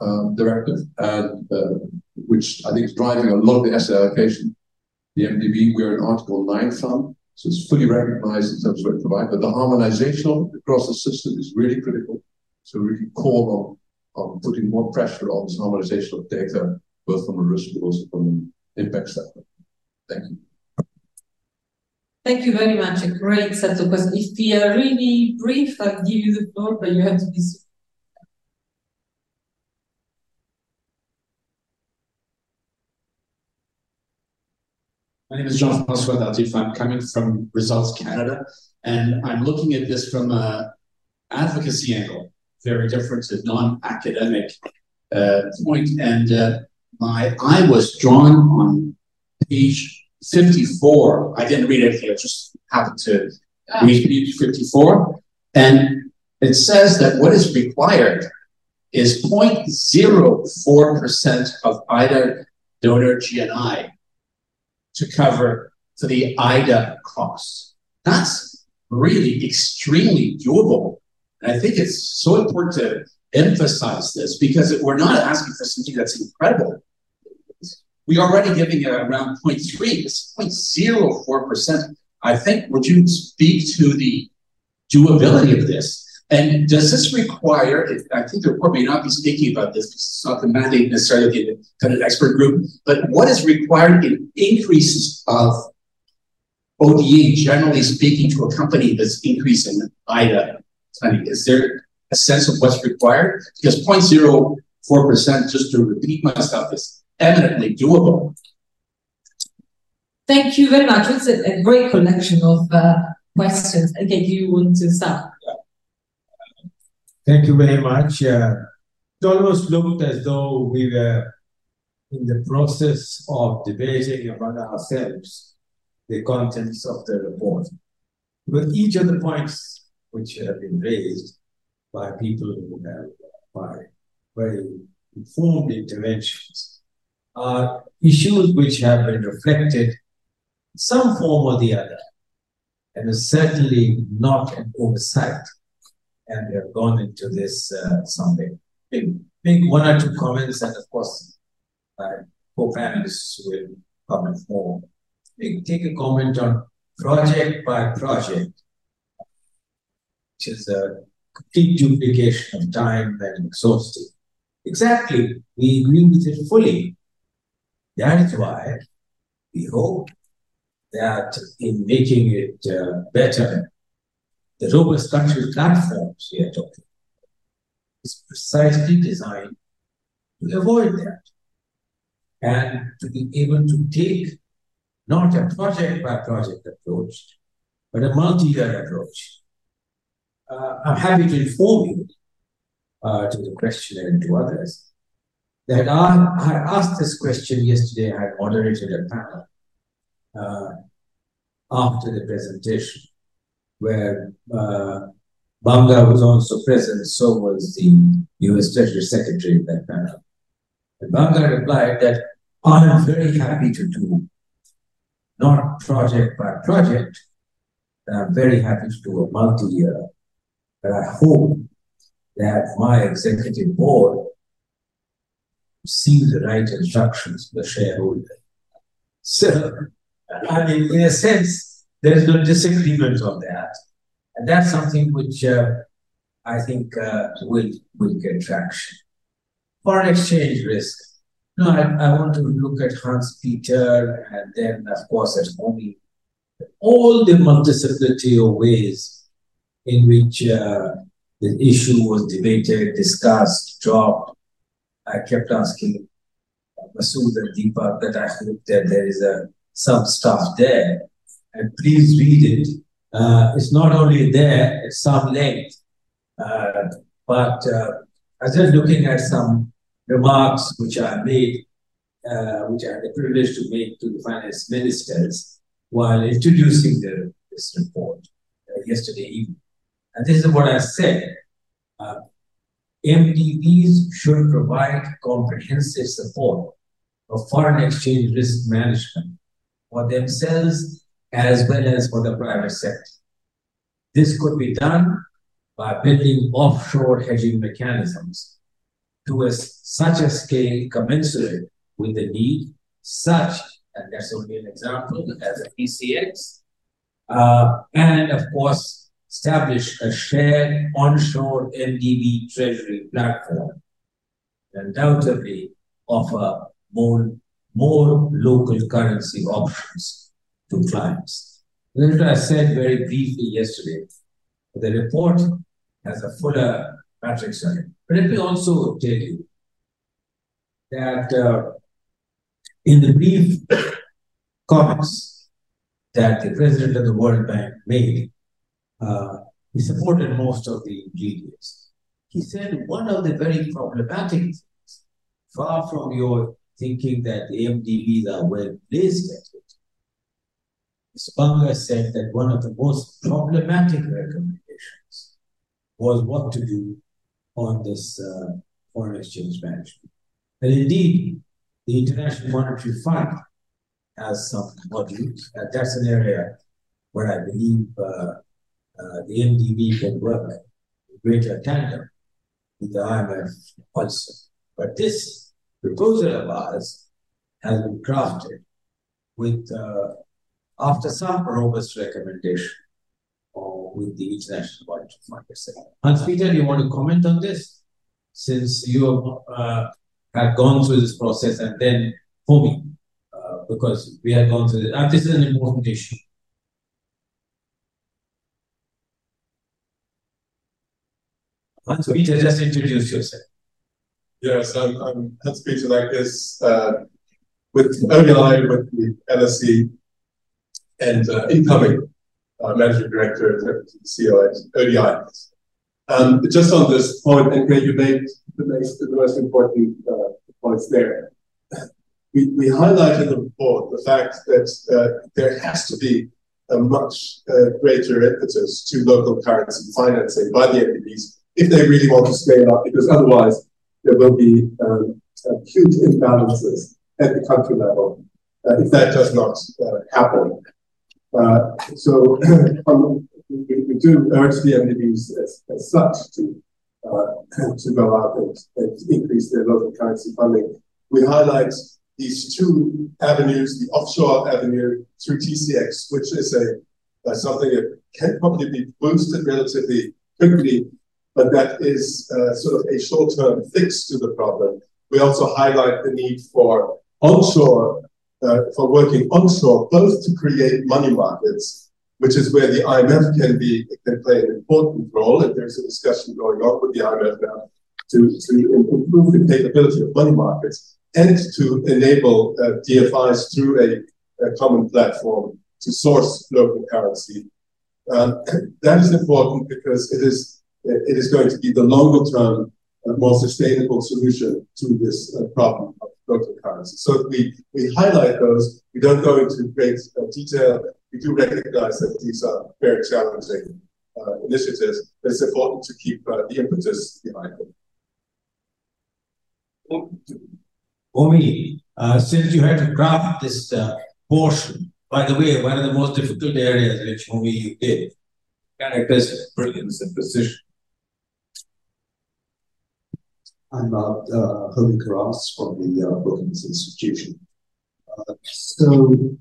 um, directive, and uh, which I think is driving a lot of the asset allocation. The MDB, we're an Article 9 fund, so it's fully recognized in terms of it provides, but the harmonization across the system is really critical. So we really call on, on putting more pressure on this harmonization of data, both from a risk but also from an impact standpoint. Thank you. Thank you very much. A great set of questions. If we are really brief, I'll give you the floor, but you have to be. My name is Jean-François Tardif. I'm coming from Results Canada, and I'm looking at this from a advocacy angle, very different to non-academic uh, point. And uh, my eye was drawn on page 54. I didn't read anything, I just happened to ah. read page 54. And it says that what is required is 0.04% of IDA donor GNI to cover for the IDA costs. That's really extremely doable. And I think it's so important to emphasize this because we're not asking for something that's incredible we are already giving around 0.3, it's 0.04%. I think, would you speak to the doability of this? And does this require, I think the report may not be speaking about this, because it's not the mandate necessarily of the independent expert group, but what is required in increases of ODA, generally speaking, to a company that's increasing IDA spending? Is there a sense of what's required? Because 0.04%, just to repeat myself, is eminently doable. Thank you very much. It's a, a great collection of uh, questions. Okay, do you want to start? Thank you very much. Uh, it almost looked as though we were in the process of debating among ourselves the contents of the report. But each of the points which have been raised by people who have by very informed interventions are issues which have been reflected some form or the other, and is certainly not an oversight. And they have gone into this uh, someday. Make one or two comments, and of course, my co-panelists will comment more. Take a comment on project by project, which is a complete duplication of time and exhaustive. Exactly, we agree with it fully. That is why we hope that in making it uh, better, the robust country platforms we are talking about is precisely designed to avoid that and to be able to take not a project by project approach, but a multi-year approach. Uh, I'm happy to inform you uh, to the questioner and to others that I, I asked this question yesterday. I moderated a panel uh, after the presentation where uh, Banga was also present, so was the US Treasury Secretary in that panel. And Banga replied that I am very happy to do not project by project. I'm very happy to do a multi-year, but I hope that my executive board receives the right instructions from the shareholder. [laughs] So, I mean, in a sense, there is no disagreement on that. And that's something which uh, I think uh, will, will get traction. Foreign exchange risk. No, I, I want to look at Hans Peter and then, of course, at Homi. All the multiplicity of ways in which uh, the issue was debated, discussed, dropped. I kept asking Masood and Deepak that I hope that there is a some stuff there. And please read it. Uh, it's not only there, at some length. Uh, but uh, I was just looking at some remarks which I made, uh, which I had the privilege to make to the finance ministers while introducing the, this report uh, yesterday evening. And this is what I said. Uh, MDBs should provide comprehensive support for foreign exchange risk management for themselves as well as for the private sector. This could be done by building offshore hedging mechanisms to a, such a scale commensurate with the need, such, and that's only an example, as a TCX, uh, and of course, establish a shared onshore MDB treasury platform, undoubtedly offer more, more local currency options to clients. As I said very briefly yesterday, the report has a fuller matrix on it. But let me also tell you that uh, in the brief [coughs] comments that the president of the World Bank made, uh, he supported most of the ingredients. He said one of the very problematic things, far from your thinking that the MDBs are well placed Banga said that one of the most problematic recommendations was what to do on this uh, foreign exchange management. And indeed, the International Monetary Fund has some modules, and that's an area where I believe uh, uh, the MDB can work in greater tandem with the IMF also. But this proposal of ours has been crafted with uh, after some robust recommendation or with the International Monetary Fund. Hans Peter, do you want to comment on this? Since you uh, have gone through this process and then for me, uh, because we have gone through this, and this is an important issue. Hans Peter, just introduce yourself. Yes, I'm, I'm Hans Peter Lankes, uh, with ODI, with the LSE, and uh, incoming uh, managing director the CEO at ODI. Um, just on this point, and you made the most, the most important uh, points there. We, we highlight in the report the fact that uh, there has to be a much uh, greater impetus to local currency financing by the MDBs if they really want to scale up, because otherwise there will be um, huge imbalances at the country level uh, if that does not uh, happen. Uh, so [laughs] um, we, we, do urge the MDBs as, as such to uh, to go out and, and, increase their local currency funding. We highlight these two avenues, the offshore avenue through TCX, which is a uh, something that can probably be boosted relatively quickly, but that is uh, sort of a short-term fix to the problem. We also highlight the need for onshore uh, for working onshore, both to create money markets, which is where the IMF can be can play an important role. And there's a discussion going on with the IMF now to, to improve the capability of money markets and to enable uh, DFIs through a, a, common platform to source local currency. Uh, [clears throat] that is important because it is it is going to be the longer term, uh, more sustainable solution to this uh, problem of local currency. So we, we highlight those. We don't go into great uh, detail. We do recognize that these are very challenging uh, initiatives, it's important to keep uh, the impetus behind them. Homi, uh, since you had to craft this uh, portion, by the way, one of the most difficult areas which Homi you did, characters brilliance and precision. I'm uh, uh, Homi Kharas from the uh, Brookings Institution. Uh, so,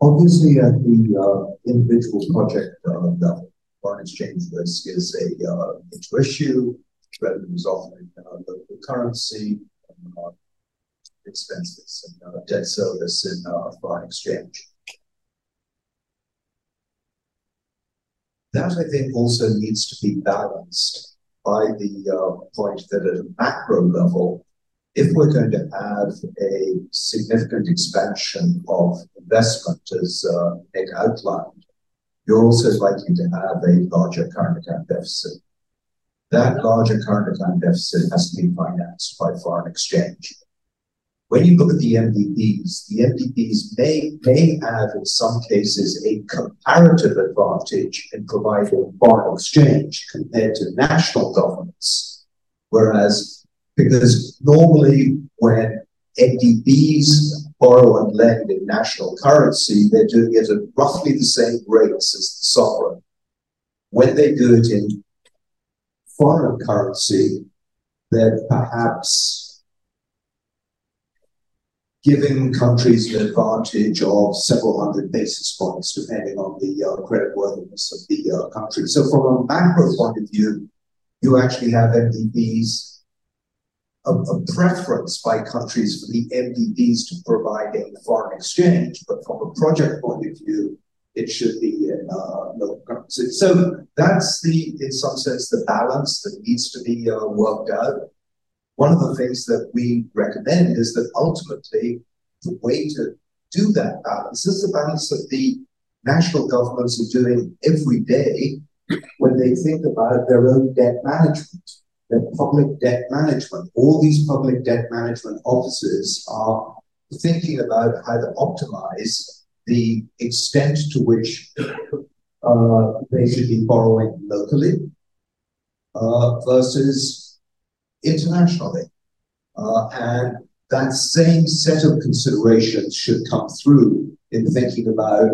obviously, at the uh, individual project uh, level, foreign exchange risk is a uh, issue. Revenue is often in uh, local currency, and, uh, expenses, and uh, debt service in uh, foreign exchange. That I think also needs to be balanced by the uh, point that at a macro level, if we're going to have a significant expansion of investment, as uh, Nick outlined, you're also likely to have a larger current account deficit. That larger current account deficit has to be financed by foreign exchange. When you look at the MDBs, the MDBs may, may have, in some cases, a comparative advantage in providing foreign exchange compared to national governments. Whereas, because normally when MDBs borrow and lend in national currency, they're doing it at roughly the same rates as the sovereign. When they do it in foreign currency, they're perhaps giving countries an advantage of several hundred basis points, depending on the uh, creditworthiness of the uh, country. So, from a macro point of view, you actually have MDBs, a, a, preference by countries for the MDBs to provide a foreign exchange, but from a project point of view, it should be in uh, local currency. So that's the, in some sense, the balance that needs to be uh, worked out. One of the things that we recommend is that ultimately the way to do that balance is the balance that the national governments are doing every day when they think about their own debt management, their public debt management. All these public debt management offices are thinking about how to optimize the extent to which uh, they should be borrowing locally uh, versus internationally. Uh, and that same set of considerations should come through in thinking about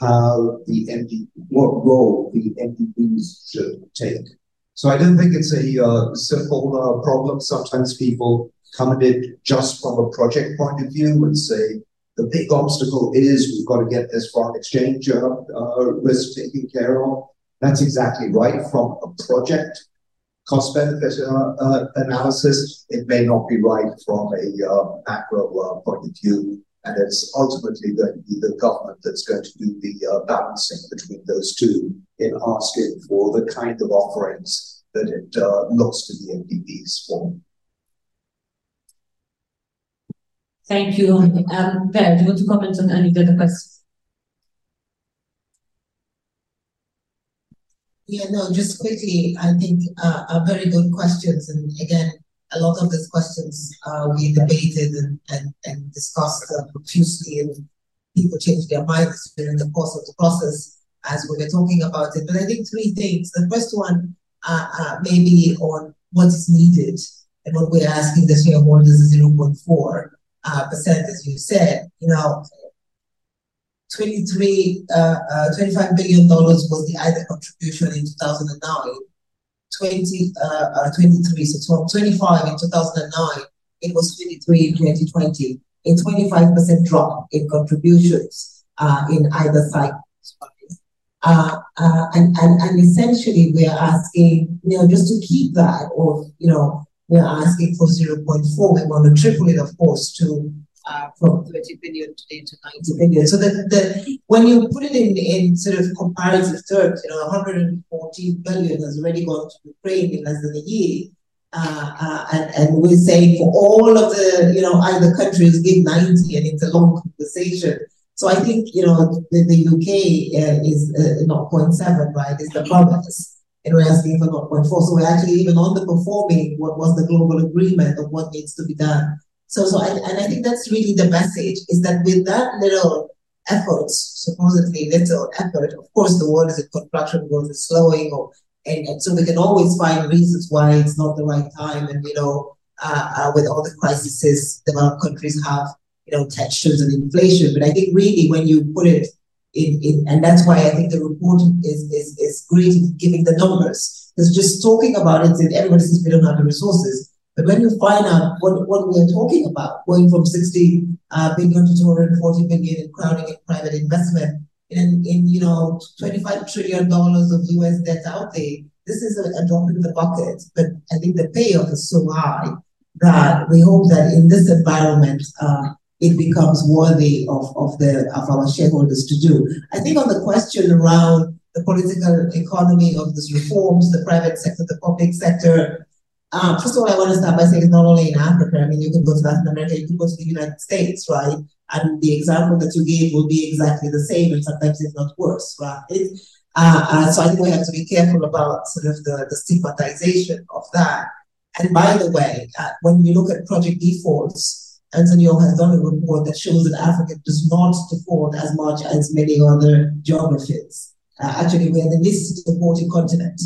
how the MD, what role the MDBs should take. So I don't think it's a uh, simple uh, problem. Sometimes people come at it just from a project point of view and say the big obstacle is we've got to get this foreign exchange uh, uh risk taken care of. That's exactly right. From a project cost benefit uh, uh, analysis, it may not be right from a uh, macro uh, point of view. And it's ultimately going to be the government that's going to do the balancing between those two in asking for the kind of offerings that it looks to the MDBs for. Thank you. Um, Vera, do you want to comment on any of the questions? Yeah, no, just quickly, I think uh, are very good questions. And again, a lot of these questions uh, we debated and, and, and discussed uh, profusely, and people changed their minds during the course of the process as we were talking about it. But I think three things. The first one, uh, uh, maybe on what is needed and what we're asking the shareholders is 0.4 uh, percent, as you said. You know, 23, uh, uh, $25 billion was the IDA contribution in 2009. 20, uh, uh, 23, so from 25 in 2009, it was 23 in 2020, a 25% drop in contributions uh, in either side. Uh, uh, and, and, and essentially, we are asking, you know, just to keep that, or, you know, we're asking for 0.4. We want to triple it, of course, to uh, from 30 billion today to 90 billion. So that the when you put it in, in sort of comparative terms, you know, 114 billion has already gone to Ukraine in less than a year. Uh, uh, and, and we're saying for all of the, you know, IDA countries give 90 and it's a long conversation. So I think, you know, the, the UK uh, is uh, 0.7, right, is the promise. And we're asking for 0.4. So we're actually even underperforming what was the global agreement of what needs to be done. So, so I, and I think that's really the message is that with that little effort, supposedly little effort, of course the world is in contraction, growth is slowing, or and, and, so we can always find reasons why it's not the right time. And you know, uh, uh, with all the crises developed countries have, you know, tensions and inflation. But I think really when you put it in, in and that's why I think the report is is is great in giving the numbers. Because just talking about it, everybody says we don't have the resources. But when you find out what, what we're talking about, going from 60 uh, billion to 240 billion in crowding in private investment, in, in you know 25 trillion dollars of US debt out there, this is a, a, drop in the bucket. But I think the payoff is so high that we hope that in this environment, uh, it becomes worthy of, of the of our shareholders to do. I think on the question around the political economy of these reforms, the private sector, the public sector, um, first of all, I want to start by saying it's not only in Africa. I mean, you can go to Latin America, you can go to the United States, right? And the example that you gave will be exactly the same, and sometimes it's not worse, right? Uh, uh, so I think we have to be careful about sort of the, the stigmatization of that. And by the way, uh, when you look at project defaults, Antonio has done a report that shows that Africa does not default as much as many other geographies. Uh, actually, we are the least defaulting continent.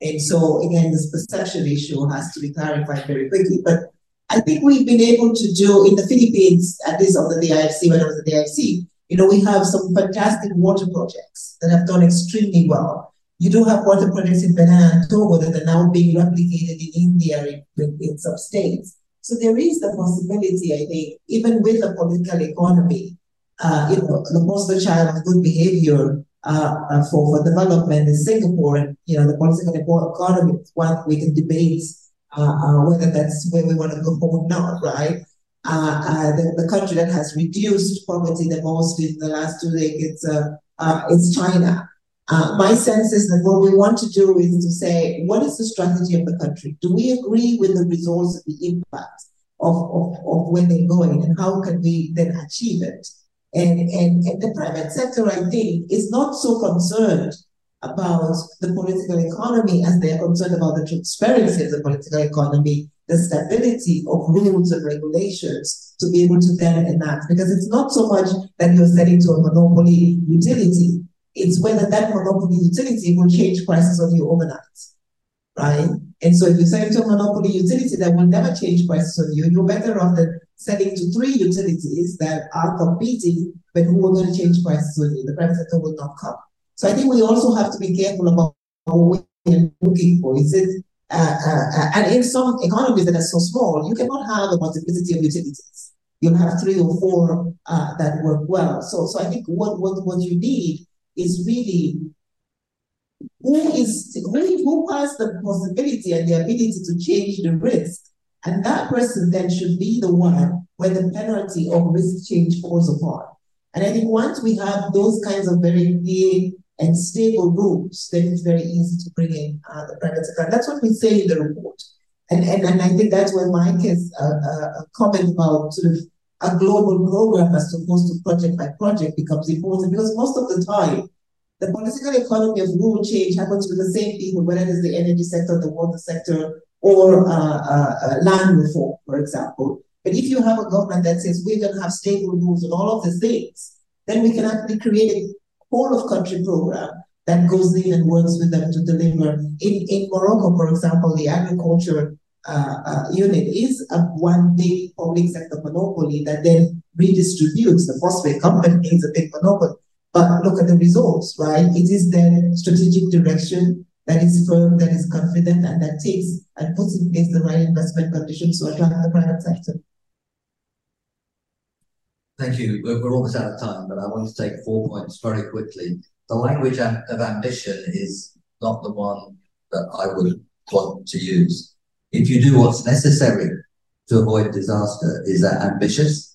And so again, this perception issue has to be clarified very quickly. But I think we've been able to do in the Philippines, at least on the DIFC, when I was at the DIFC, you know, we have some fantastic water projects that have done extremely well. You do have water projects in Benin and Togo that are now being replicated in India in, in some states. So there is the possibility, I think, even with the political economy, uh, you know, the poster child of good behavior uh, uh, for, for development in Singapore and you know the political economy one we can debate uh, uh, whether that's where we want to go or not, right? Uh, uh, the, the country that has reduced poverty the most in the last two decades is China. my sense is that what we want to do is to say, what is the strategy of the country? Do we agree with the results of the impact of, of, of where they're going and how can we then achieve it? And, and, and the private sector, I think, is not so concerned about the political economy as they are concerned about the transparency of the political economy, the stability of rules and regulations to be able to then enact. Because it's not so much that you're selling to a monopoly utility, it's whether that monopoly utility will change prices on you overnight, right? And so if you sell to a monopoly utility that will never change prices on you, you're better off than selling to three utilities that are competing, but who are going to change prices on you. The private sector will not come. So I think we also have to be careful about what we're looking for. Is it uh, uh, uh, and in some economies that are so small, you cannot have a multiplicity of utilities. You'll have three or four uh, that work well. So, so I think what, what, what you need is really who is who, who has the possibility and the ability to change the risk and that person then should be the one where the penalty of risk change falls upon. And I think once we have those kinds of very clear and stable rules, then it's very easy to bring in uh, the private sector. That's what we say in the report. And, and, and I think that's where Mike has uh, uh, a comment about sort of a global program as opposed to project by project becomes important because most of the time, the political economy of rule change happens with the same people, whether it is the energy sector, the water sector, or uh, uh, uh, land reform, for example. But if you have a government that says we're going to have stable rules and all of these things, then we can actually create a whole of country program that goes in and works with them to deliver. In, in Morocco, for example, the agriculture uh, uh, unit is a one big public sector monopoly that then redistributes. The phosphate company is a big monopoly. But look at the results, right? It is then strategic direction that is firm, that is confident, and that takes and puts in place the right investment conditions to attract the private sector. Thank you. We're, we're almost out of time, but I want to take four points very quickly. The language of ambition is not the one that I would want to use. If you do what's necessary to avoid disaster, is that ambitious?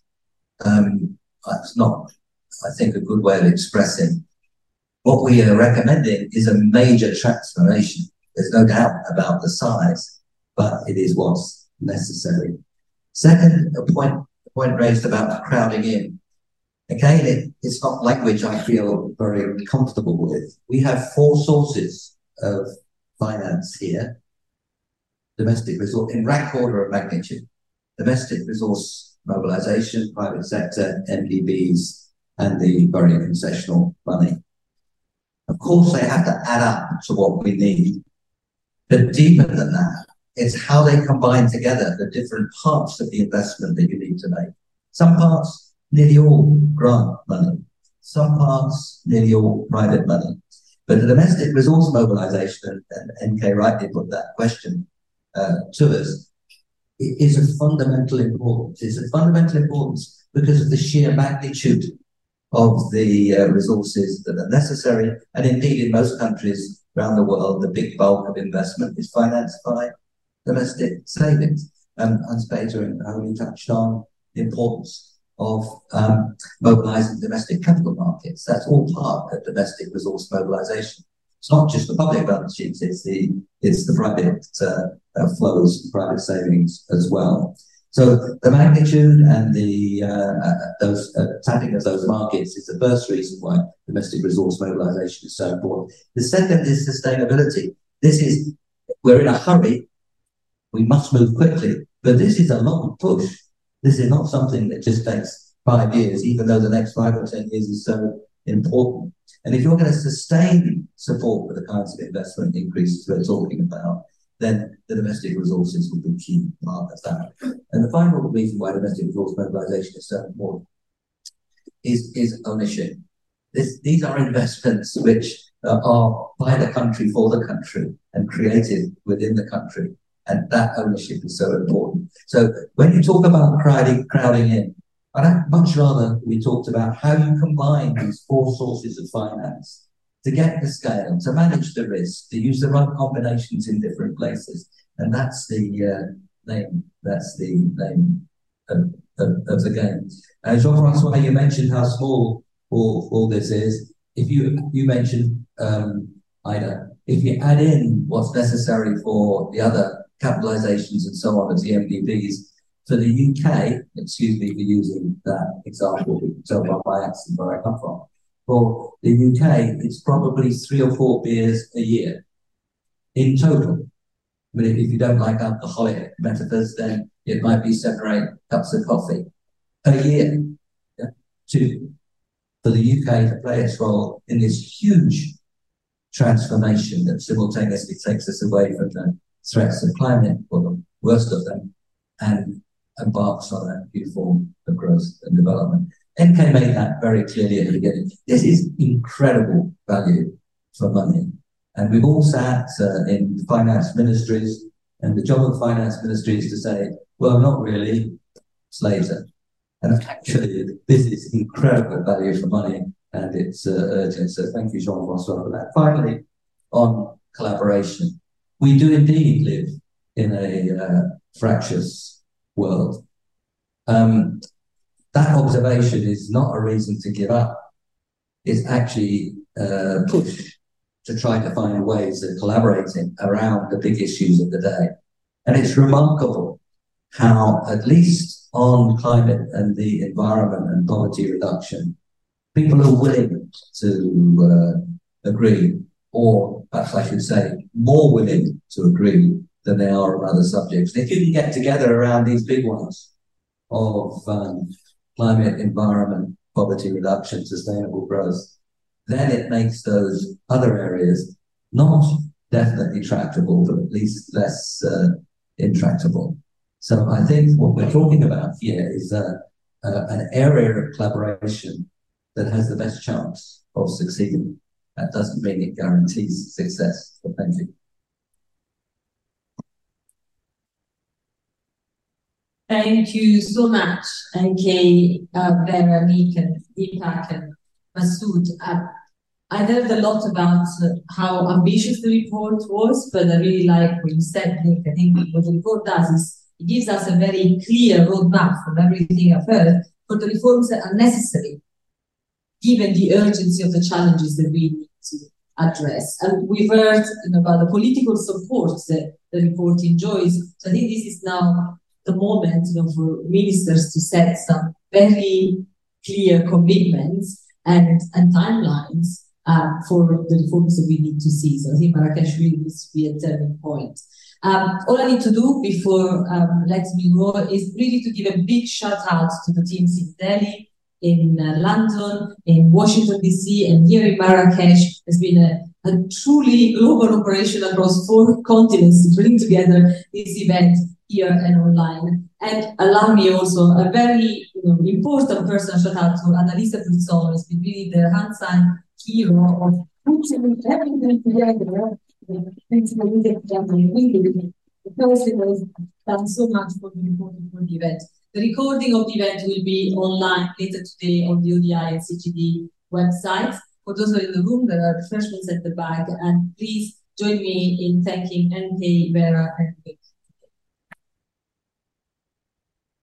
um, that's not, I think, a good way of expressing. What we are recommending is a major transformation. There's no doubt about the size, but it is what's necessary. Second, a point, a point raised about crowding in. Again, it, it's not language I feel very comfortable with. We have four sources of finance here. Domestic resource, in rank order of magnitude. Domestic resource mobilization, private sector, MDBs, and the very concessional money. Of course, they have to add up to what we need. But deeper than that, it's how they combine together the different parts of the investment that you need to make. Some parts, nearly all grant money. Some parts, nearly all private money. But the domestic resource mobilization, and, NK rightly put that question uh, to us, is of fundamental importance. It's of fundamental importance because of the sheer magnitude of the uh, resources that are necessary. And indeed, in most countries around the world, the big bulk of investment is financed by domestic savings. Um, Hans Peter and I only touched on the importance of um, mobilizing domestic capital markets. That's all part of domestic resource mobilization. It's not just the public balance sheets; it's the it's the private uh, uh, flows, private savings as well. So the magnitude and the uh, uh those uh, tapping of those markets is the first reason why domestic resource mobilization is so important. The second is sustainability. This is we're in a hurry. We must move quickly, but this is a long push this is not something that just takes five years, even though the next five or 10 years is so important. And if you're going to sustain support for the kinds of investment increases we're talking about, then the domestic resources will be key part of that. And the final reason why domestic resource mobilization is so important is, is ownership. This, these are investments which uh, are by the country for the country and created within the country. And that ownership is so important. So when you talk about crowding, crowding in, I'd much rather we talked about how you combine these four sources of finance to get the scale, to manage the risk, to use the right combinations in different places. And that's the uh, name, that's the name of, of, of the game. Uh, Jean-Francois, you mentioned how small all, all this is. If you, you mentioned, um, IDA, if you add in what's necessary for the other capitalizations and so on as the MDBs. For the UK, excuse me for using that example, can by my accent where I come from. For the UK, it's probably three or four beers a year in total. I mean, if you don't like alcoholic metaphors, then it might be seven or eight cups of coffee a year yeah, to, for the UK to play its role in this huge transformation that simultaneously takes us away from the threats of climate, or the worst of them, and embarks on a new form of growth and development. NK made that very clearly at the beginning. This is incredible value for money. And we've all sat uh, in finance ministries, and the job of finance ministry is to say, well, not really, slaves are. And actually, this is incredible value for money, and it's uh, urgent. So thank you, Jean-Francois, for that. Finally, on collaboration we do indeed live in a uh, fractious world. Um, that observation is not a reason to give up. It's actually a push to try to find ways of collaborating around the big issues of the day. And it's remarkable how, at least on climate and the environment and poverty reduction, people are willing to uh, agree or perhaps I should say, more willing to agree than they are on other subjects. you can get together around these big ones of um, climate, environment, poverty reduction, sustainable growth, then it makes those other areas not definitely tractable, but at least less uh, intractable. So I think what we're talking about here is uh, uh, an area of collaboration that has the best chance of succeeding. That doesn't mean it guarantees success. Thank you. Thank you so much, NK, uh, Vera, Nick, and Deepak, and Masood. Uh, I heard a lot about uh, how ambitious the report was, but I really like what you said, Nick. I think what the report does is it gives us a very clear roadmap from everything I've heard for the reforms that are necessary, given the urgency of the challenges that we need to address. And we've heard you know, about the political support that the report enjoys. So I think this is now the moment you know, for ministers to set some very clear commitments and, and timelines um, for the reforms that we need to see. So I think Marrakesh really needs to be a turning point. Um, all I need to do before um, letting me go is really to give a big shout out to the teams in Delhi, in uh, London, in Washington DC, and here in Marrakesh. It's been a, a truly global operation across four continents to bring together this event here and online. And allow me also a very you know, important personal shout out to Annalisa Brizzolo, has been really the hands-on hero of putting everything together. Because it has done so much for the reporting for the event. The recording of the event will be online later today on the ODI and CGD websites. For those who are in the room, there are refreshments at the back, and please join me in thanking NK, Vera, and